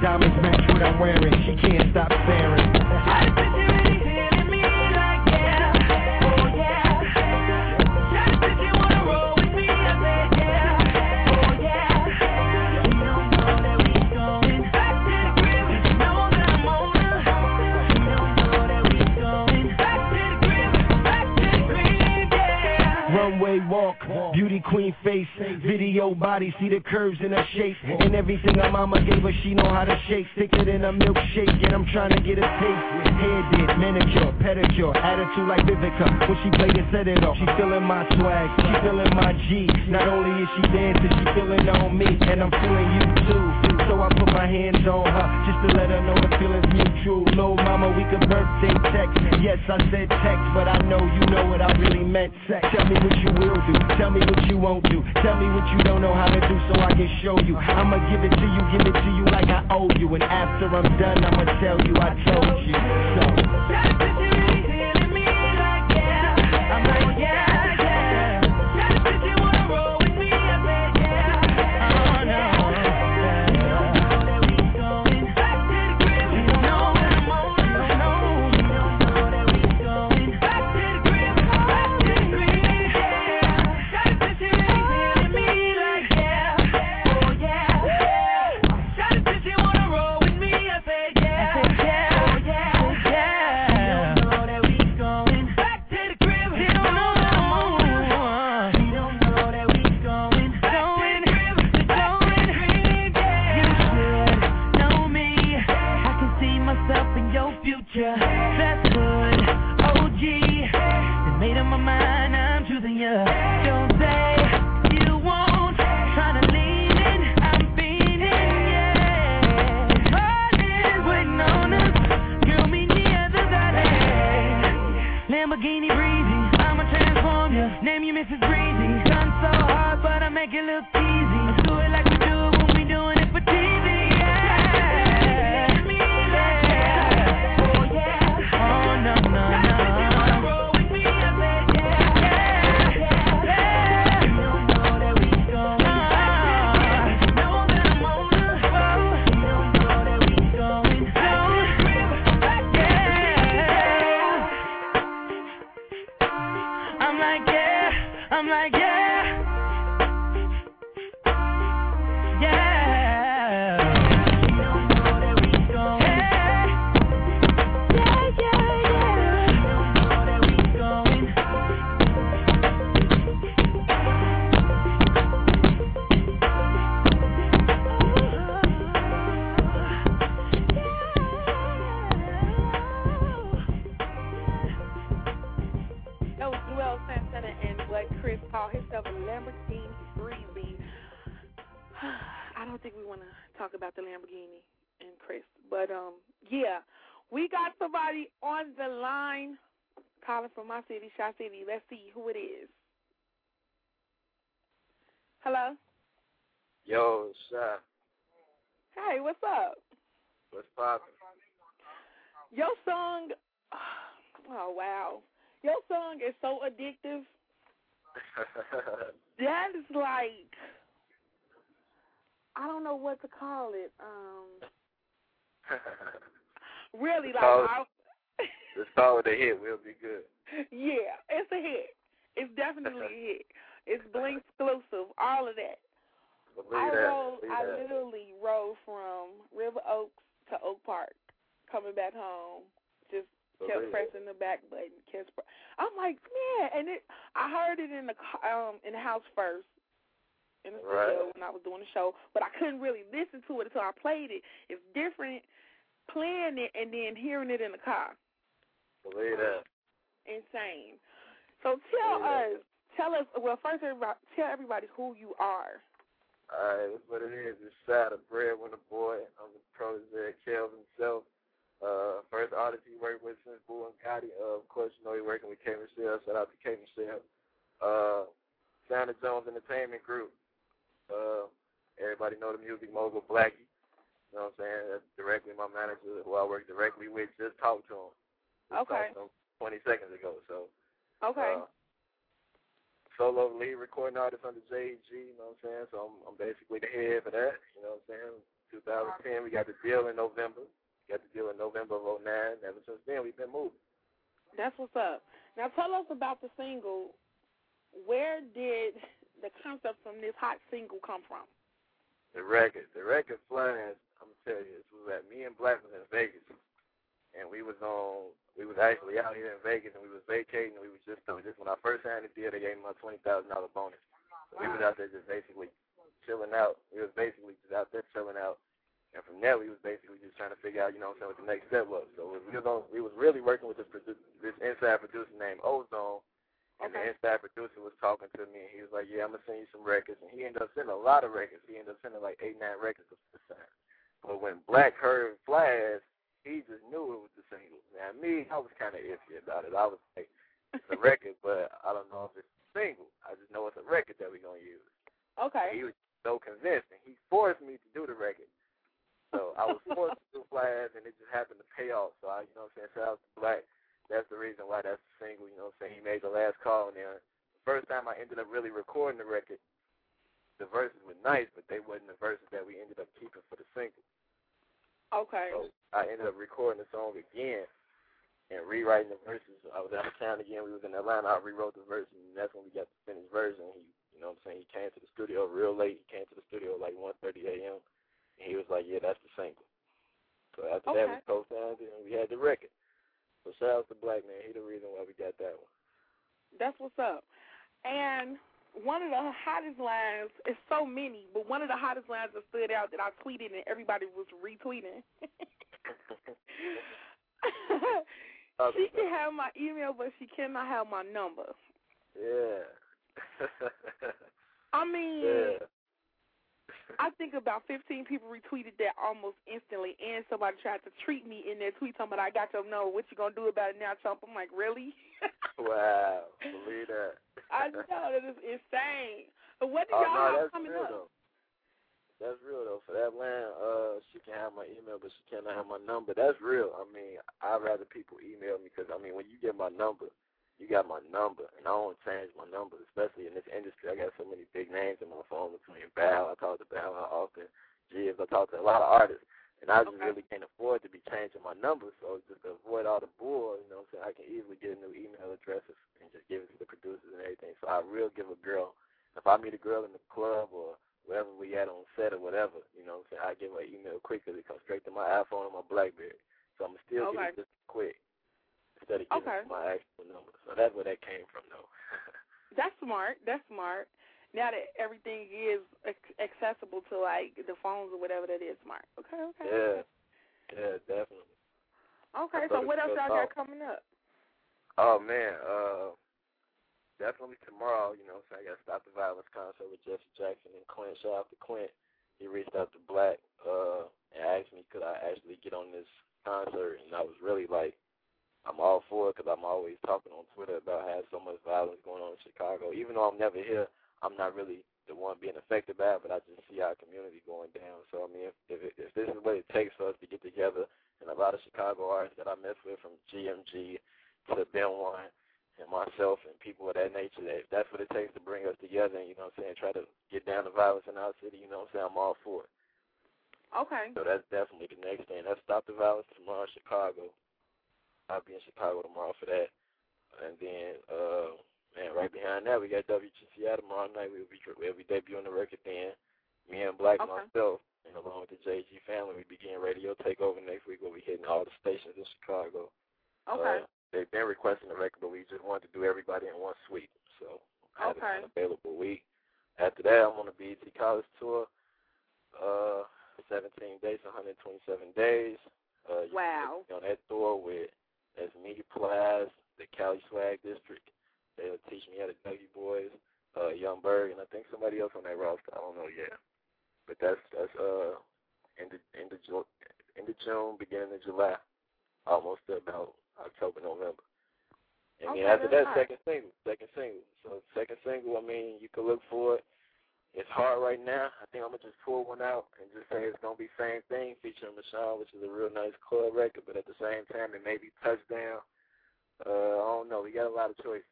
diamonds match what I'm wearing. She can't stop staring. beauty queen face. Video body, see the curves in her shape. And everything my mama gave her, she know how to shake. Stick it in a milkshake, and I'm trying to get a taste. Hair did, manicure, pedicure, attitude like Vivica. When she played and set it off, she feeling my swag, she feeling my G. Not only is she dancing, she feeling on me, and I'm feeling you too. So I put my hands on her, just to let her know the feeling's mutual. Little mama, we could birthday text. Yes, I said text, but I know you know what I really meant. Sex. Tell me what you will do, tell me what you won't do. Tell me what you don't know how to do so I can show you. I'ma give it to you, give it to you like I owe you. And after I'm done, I'ma tell you I told you. So. City, Let's see who it is. Hello. Yo, Shy, Hey, what's up? what's poppin'? Your song. Oh wow, your song is so addictive. That is like I don't know what to call it. Um, really like I, Call it a hit. We'll be good. yeah, it's a hit. It's definitely a hit. It's Blink exclusive, all of that. Believe I that. Believe I that. literally rode from River Oaks to Oak Park, coming back home. Just kept Believe it. pressing the back button. Kept pr- I'm like, man, and it. I heard it in the car, um in the house first, in the studio Right. when I was doing the show, but I couldn't really listen to it until I played it. It's different playing it and then hearing it in the car. Believe that. Insane. So tell Believe us, tell us. Well, first, everybody, tell everybody who you are. Alright, that's what it is. It's Shy, the breadwinner boy. I'm the protege Kelvin himself. Uh, first artist he worked with since Boo and Gotti. Uh, of course, you know he working with K Michelle. Shout out to K Michelle. Uh, Santa Jones Entertainment Group. Uh, everybody know the music mogul Blackie. You know what I'm saying? That's directly my manager who I work directly with. Just talked to him. Okay. talked 20 seconds ago. So Okay. uh, solo lead recording artist under JG, you know what I'm saying? So I'm, I'm basically the head for that, you know what I'm saying? 2010, we got the deal in November. We Got the deal in November of 09. Ever since then, we've been moving. That's what's up. Now tell us about the single. Where did the concept from this hot single come from? The record, the record flying. I'm gonna tell you, this was at me and Black was in Vegas, and we was on. We was actually out here in Vegas, and we was vacating. And we was just, just when I first signed the deal, they gave me my twenty thousand dollar bonus. So we was out there just basically chilling out. We was basically just out there chilling out. And from there, we was basically just trying to figure out, you know, what, what the next step was. So we was on, we was really working with this produ- this inside producer named Ozone, and the inside producer was talking to me, and he was like, "Yeah, I'm gonna send you some records." And he ended up sending a lot of records. He ended up sending like eight, nine records at the time. But when Black heard Flash, he just knew it was the single. Now me, I was kind of iffy about it. I was like, "It's a record, but I don't know if it's a single. I just know it's a record that we're gonna use." Okay. And he was so convinced, and he forced me to do the record. So I was forced to do Flash, and it just happened to pay off. So I, you know, what I'm saying, shout out to Black that's the reason why that's the single, you know what I'm saying? He made the last call and then the first time I ended up really recording the record, the verses were nice, but they wasn't the verses that we ended up keeping for the single. Okay. So I ended up recording the song again and rewriting the verses. I was out of town again, we was in Atlanta, I rewrote the verses and that's when we got the finished version. He you know what I'm saying, he came to the studio real late, he came to the studio like 1:30 AM and he was like, Yeah, that's the single. So after okay. that we co signed it and we had the record. So shout out to Black Man. He the reason why we got that one. That's what's up. And one of the hottest lines, it's so many, but one of the hottest lines that stood out that I tweeted and everybody was retweeting. she can have my email, but she cannot have my number. Yeah. I mean, yeah. I think about 15 people retweeted that almost instantly, and somebody tried to treat me in their tweet talking about, I got your number. What you going to do about it now, Trump? I'm like, really? wow. Believe that. I know. That is insane. But what do oh, y'all no, have coming real, up? Though. That's real, though. For that land, uh, she can have my email, but she cannot have my number. That's real. I mean, I'd rather people email me because, I mean, when you get my number, you got my number, and I don't change my number, especially in this industry. I got so many big names in my phone between Bow, I talk to Bow often, Gibbs, I talk to a lot of artists, and I just Okay. really can't afford to be changing my number, so just to avoid all the bull, you know what I'm saying, I can easily get a new email address and just give it to the producers and everything. So I real give a girl, if I meet a girl in the club or wherever we at on set or whatever, you know what I'm saying, I give her an email quick because it comes straight to my iPhone or my BlackBerry. So I'm still Okay. get it just quick instead of giving Okay. my actual number. So that's where that came from, though. That's smart. That's smart. Now that everything is accessible to like the phones or whatever that is, smart. Okay, okay. yeah, yeah, definitely. Okay, so what else y'all got coming up? Oh man, uh, definitely tomorrow. You know, so I got to Stop the Violence concert with Jesse Jackson and Clint. Shout out to Clint. He reached out to Black uh, and asked me could I actually get on this concert, and I was really like, I'm all for it because I'm always talking on Twitter about how so much violence going on in Chicago. Even though I'm never here, I'm not really the one being affected by it, but I just see our community going down. So I mean, if if, it, if this is what it takes for us to get together, and a lot of Chicago artists that I mess with, from GMG to Ben One and myself and people of that nature, that if that's what it takes to bring us together, and you know what I'm saying, try to get down the violence in our city, you know what I'm saying, I'm all for it. Okay. So that's definitely the next thing. That's Stop the Violence tomorrow in Chicago. I'll be in Chicago tomorrow for that. And then, uh, man, right behind that, we got WGCI tomorrow night. We'll be we'll be debuting the record then. Me and Black Okay. myself, and along with the JG family, we begin radio takeover next week. We'll be hitting all the stations in Chicago. Okay. Uh, they've been requesting the record, but we just wanted to do everybody in one sweep. So I have Okay. an available week. After that, I'm on the BET College tour. Uh, 17 days, 127 days. Uh, Wow. on that tour with that's me, Plies, the Cali Swag District. They'll teach me how to Dougie Boys, uh, Young Berg, and I think somebody else on that roster. I don't know yet. But that's that's uh end of end of Ju- end of June, beginning of July, almost to about October, November. And Okay, then after that, hot. second single, second single. So second single, I mean, you can look for it. It's hard right now. I think I'm gonna just pull one out and just say it's gonna be same thing featuring Michelle, which is a real nice club record, but at the same time it may be touchdown. Uh, I don't know. We got a lot of choices,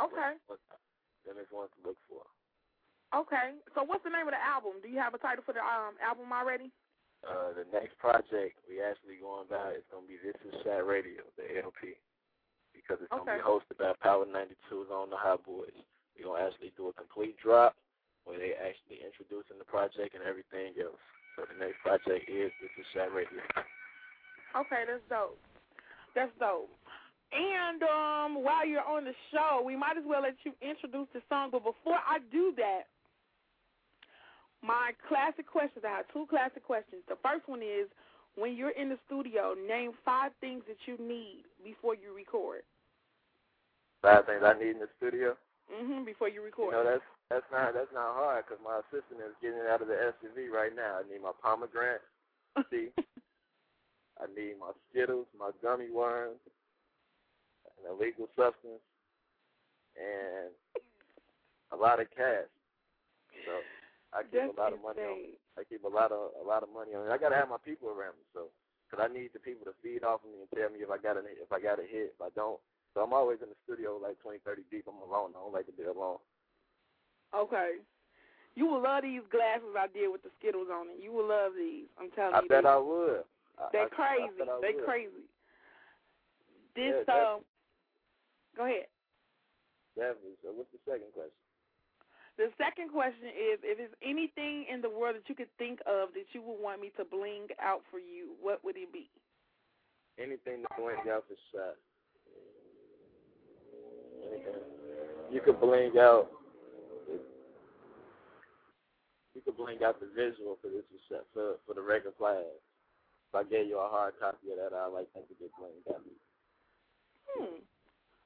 Okay. then there's one to look for. Okay. So what's the name of the album? Do you have a title for the um album already? Uh, the next project we actually going about is gonna be This Is Shy Radio, the LP, because it's gonna be hosted by Power 92's on the Hot Boys. We're gonna actually do a complete drop where they actually introducing the project and everything else. So the next project is This Is Shy Radio. Okay, that's dope. That's dope. And um, while you're on the show, we might as well let you introduce the song. But before I do that, my classic questions. I have two classic questions. The first one is, when you're in the studio, name five things that you need before you record. Five things I need in the studio. Mhm. Before you record. You know that's that's not that's not hard because my assistant is getting out of the SUV right now. I need my pomegranate See. I need my Skittles, my gummy worms, an illegal substance, and a lot of cash. So I keep That's a lot of money on. I keep a lot of a lot of money on. it. I gotta have my people around me, so because I need the people to feed off of me and tell me if I got a if I got a hit, if I don't. So I'm always in the studio like 20, 30 deep. I'm alone. I don't like to be alone. Okay. You will love these glasses I did with the Skittles on it. You will love these. I'm telling I you. I bet they, I would. They're I- crazy. I They're would. crazy. This Yeah, um. Go ahead. Definitely. So what's the second question? The second question is if there's anything in the world that you could think of that you would want me to bling out for you, what would it be? Anything to bling out the shot. Anything. You could bling out. You could bling out the visual for this shot for for the record flag. If I gave you a hard copy of that, I'd like that to get blinged out. Hmm.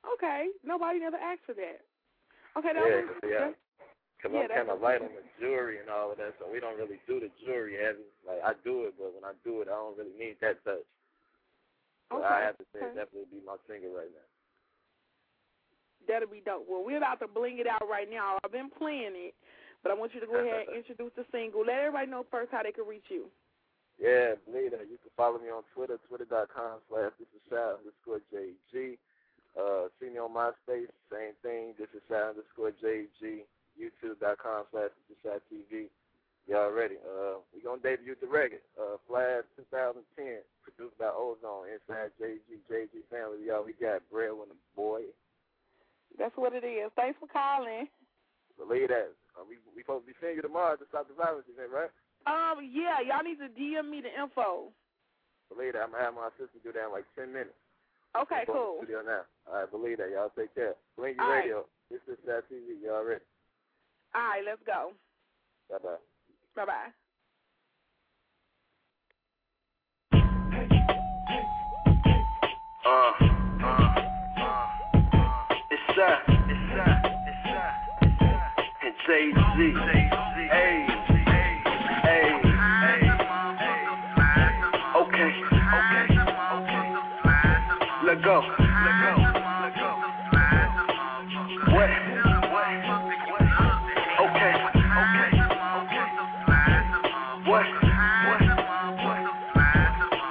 Okay. Nobody never asked for that. Okay, that Yeah, was 'cause, yeah. Because Yeah, I'm kind of light on the jewelry and all of that, so we don't really do the jewelry heavy. Like I do it, but when I do it, I don't really need that touch. So Okay, I have to say okay. it definitely be my finger right now. That'll be dope. Well, we're about to bling it out right now. I've been playing it, but I want you to go ahead and introduce the single. Let everybody know first how they can reach you. Yeah, believe that. You can follow me on Twitter, twitter.com slash this is Shy underscore JG. Uh, see me on MySpace, same thing, this is Shy underscore JG. YouTube.com slash this is TV. Y'all ready? Uh, we gonna debut the record. Uh, Flash 2010, produced by Ozone, inside JG, JG family. Y'all, we got Breadwinner Boy. That's what it is. Thanks for calling. Believe that. Uh, we we supposed to be seeing you tomorrow to stop the violence event, right? Um, yeah, y'all need to DM me the info. Believe that. I'm gonna have my assistant do that in like 10 minutes. Okay, Go to cool. the Studio now. All right, believe that. Y'all take care. Blinky All right. Radio. This is Sat TV. Y'all ready? All right, let's go. Bye bye. Bye bye. Uh, uh, uh, it's that, it's that, it's that, and Jay Z, hey, hey, go, let go, what, okay, okay, what,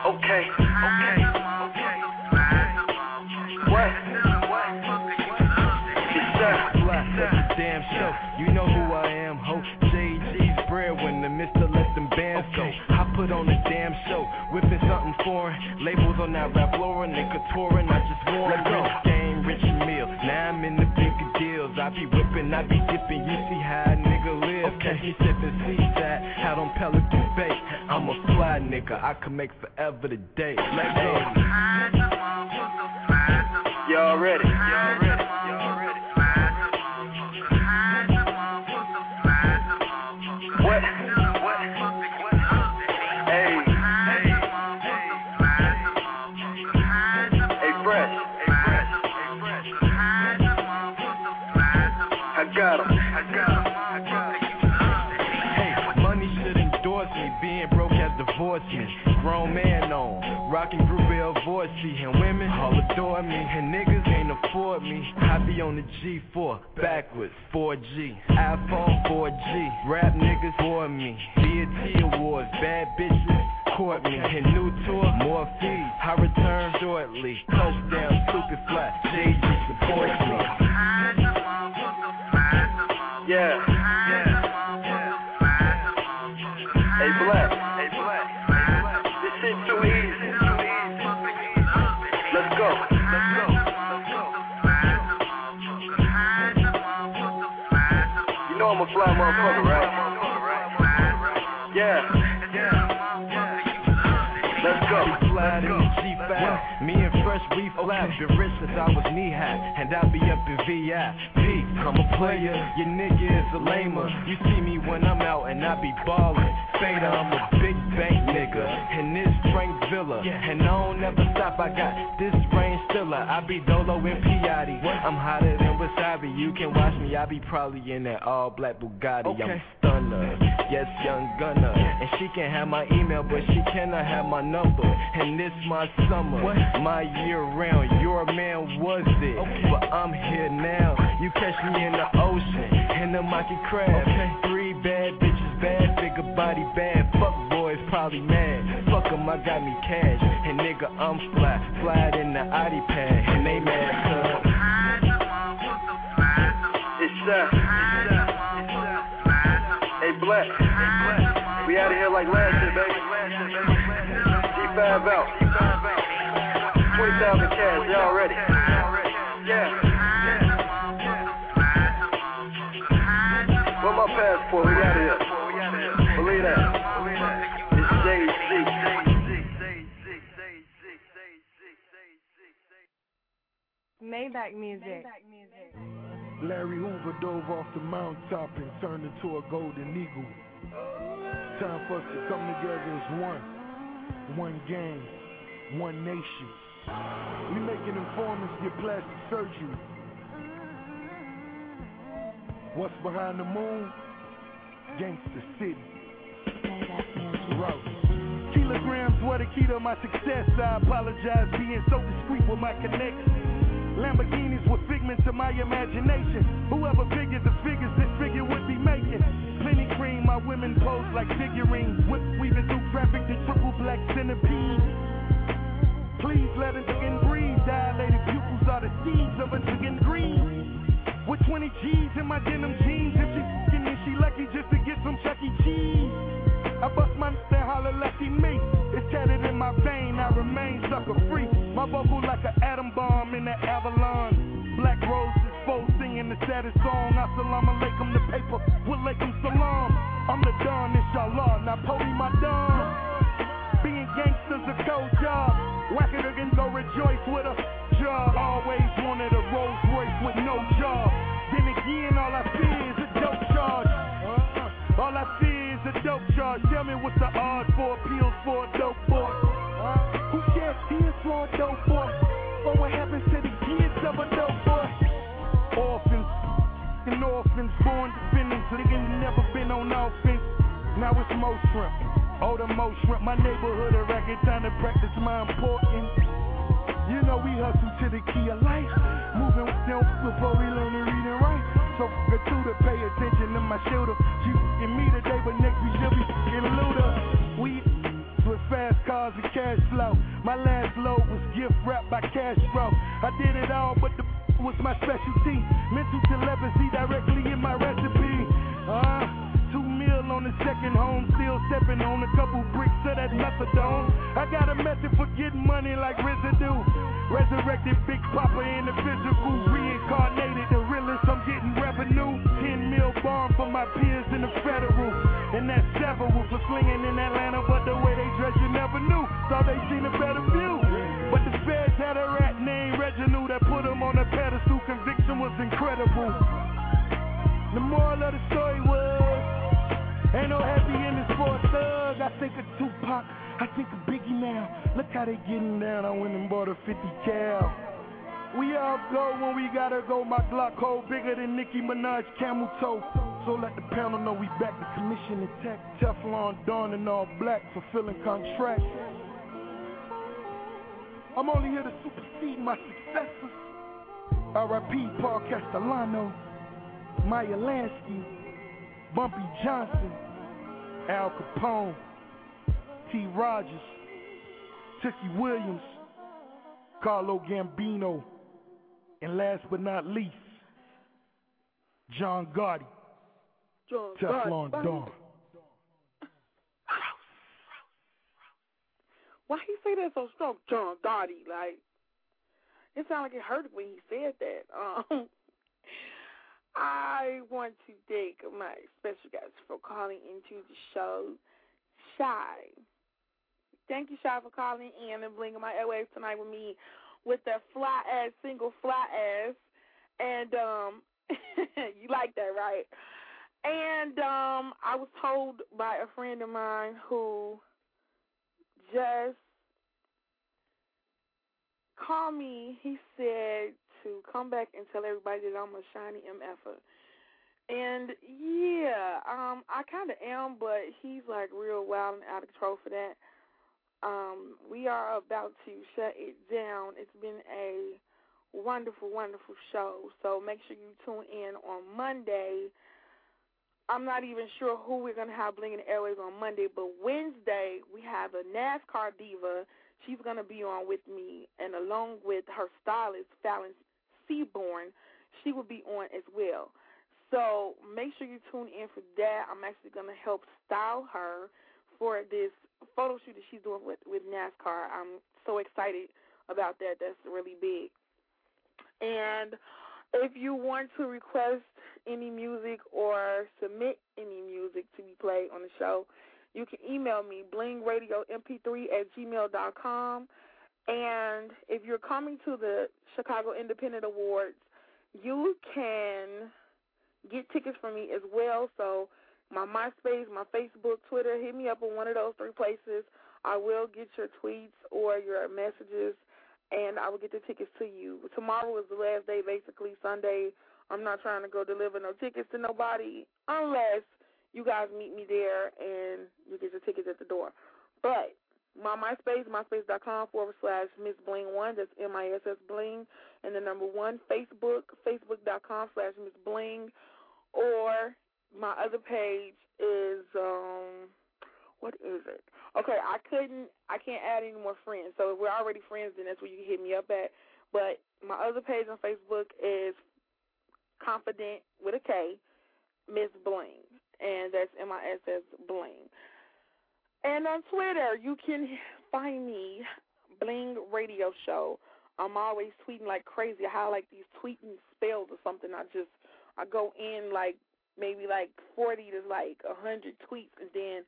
okay, okay. What? Damn show. You know who something foreign. Labels on that rap Lauren and Couturin, I just wore a rich game, rich meal. Now I'm in the bigger deals. I be whipping, I be dipping. You see how a nigga live. Catch me sipping seaside, out on Pelican Bay. I'm a fly nigga, I can make forever the day. Let go. Y'all ready? Y'all ready? Y'all ready? Me. And niggas ain't afford me. I be on the G4, backwards, 4G. iPhone 4G. Rap niggas for me. BET Awards, bad bitches. Court me and new tour, more fees. I return shortly. Touchdown, since I was knee high, and I be up in VIP. I'm a player, your nigga is a lamer. You see me when I'm out and I be ballin'. Fader, I'm a big bank nigga, and this Frank Villa, and I don't never stop. I got this rain stiller. I be Dolo and Piatti. I'm hotter than wasabi. You can watch me, I be probably in that all black Bugatti. I'm stunner, yes, young gunner. And she can have my email, but she cannot have my number. And this my summer, my year round. Your man was it, but I'm here now. You catch me in the ocean, in the monkey crab. Three bad bitches, bad figure body, bad fuck boys, probably mad. Fuck 'em, I got me cash. And nigga, I'm fly, fly in the Audi pad. And they mad cuz. It's uh, hey Black, we out of here like last year, baby. G5 out, Maybach music. Larry Hoover dove off the mountaintop and turned into a golden eagle. Time for us to come together as one. One gang, one nation. We making informants get plastic surgery. What's behind the moon? Gangster City. Route. Kilograms were the key to my success. I apologize being so discreet with my connection. Lamborghinis were figments of my imagination. Whoever figured the figures this figure would be making. Plenty cream, my women pose like figurines. Whip weaving through traffic, the triple black centipede. Please let a chicken breathe. Dilated pupils are the seeds of a chicken green. With 20 G's in my denim jeans. If she fucking me, she lucky just to get some Chuck E. Cheese. I bust my and holler lucky me. It's tatted in my vein, I remain sucker free. My vocal like an atom bomb in the Avalon. Black roses, foes singing the saddest song. Assalamu alaikum, the paper, will alaikum salam. I'm the Don, inshallah, now pony my Don. Being gangsters a cold job. Whack it again, go rejoice with a job. Always wanted a orphans, born defendants, niggas never been on offense. Now it's Mo Shrimp, oh the Mo Shrimp, my neighborhood a record, time to practice my importance. You know we hustle to the key of life, moving with them before we learn to read and write. So f it to pay attention to my shooter. She f***ing me today, but next week she'll be f***ing Luda. We with fast cars and cash flow. My last load was gift wrapped by Castro. I did it all, but the was my specialty. Mental telepathy directly in my recipe. Uh, two mil on the second home, still stepping on a couple bricks of that methadone. I got a method for getting money like residue. Resurrected Big Papa in the physical, reincarnated the realest. I'm getting revenue. 10 mil bomb for my peers in the federal. And that several for slinging in Atlanta, but the way they dress you never knew. Thought they seen a better view. But the feds had a rat named Reginald that was incredible. The moral of the story was Ain't no happy endings for a thug. I think of Tupac, I think of Biggie now. Look how they getting down. I went and bought a 50 cal. We all go when we gotta go. My Glock hole bigger than Nicki Minaj camel toe. So let the panel know we back to commission attack. Teflon Don and all black, fulfilling contracts. I'm only here to supersede my successors. R.I.P. Paul Castellano, Meyer Lansky. Bumpy Johnson, Al Capone, T. Rogers, Tookie Williams, Carlo Gambino, and last but not least, John Gotti, John Teflon Gotti. Don. Why he say that so strong, John Gotti? Like, it sounded like it hurt when he said that. Um, I want to thank my special guest for calling into the show, Shy. Thank you, Shy, for calling in and blinging my airwaves tonight with me with that fly ass single fly ass. And um you like that, right? And um I was told by a friend of mine who just called me, he said to come back and tell everybody that I'm a shiny MFer. And yeah, um, I kind of am, but he's like real wild and out of control for that. Um, we are about to shut it down. It's been a wonderful, wonderful show. So make sure you tune in on Monday. I'm not even sure who we're to have Bling in the Airways on Monday, but Wednesday we have a NASCAR diva. She's going to be on with me, and along with her stylist, Fallon Seaborn, she will be on as well. So make sure you tune in for that. I'm actually going to help style her for this photo shoot that she's doing with, with NASCAR. I'm so excited about that. That's really big. And if you want to request any music or submit any music to be played on the show, you can email me, blingradiomp3 at gmail.com. And if you're coming to the Chicago Independent Awards, you can get tickets from me as well. So my MySpace, my Facebook, Twitter, hit me up on one of those three places. I will get your tweets or your messages, and I will get the tickets to you. Tomorrow is the last day, basically Sunday. I'm not trying to go deliver no tickets to nobody unless you guys meet me there and you get your tickets at the door. But my MySpace, myspace.com forward slash Miss Bling One. That's M I S S Bling, and the number one. Facebook, facebook.com slash Miss Bling, or my other page is um, what is it? Okay, I couldn't, I can't add any more friends. So if we're already friends, then that's where you can hit me up at. But my other page on Facebook is Confident with a K, Miss Bling, and that's M I S S Bling. And on Twitter, you can find me, Bling Radio Show. I'm always tweeting like crazy. I have like these tweeting spells or something. I just I go in like maybe like 40 to like a 100 tweets, and then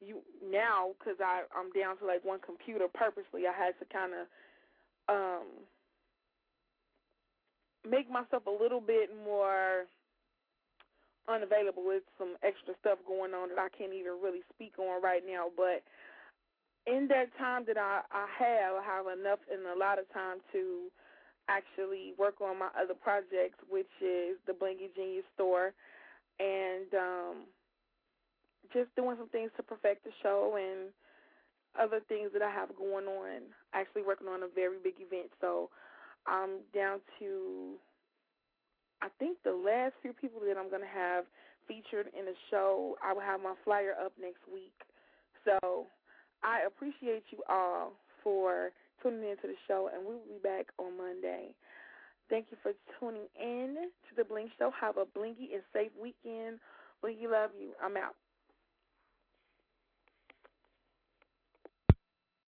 you now because I I'm down to like one computer purposely. I had to kind of um make myself a little bit more unavailable with some extra stuff going on that I can't even really speak on right now. But in that time that I, I have, I have enough and a lot of time to actually work on my other projects, which is the Blingy Genius store, and um, just doing some things to perfect the show and other things that I have going on. Actually working on a very big event, so I'm down to I think the last few people that I'm going to have featured in the show, I will have my flyer up next week. So I appreciate you all for tuning in to the show, and we will be back on Monday. Thank you for tuning in to the Bling Show. Have a blingy and safe weekend. Blingy, love you. I'm out.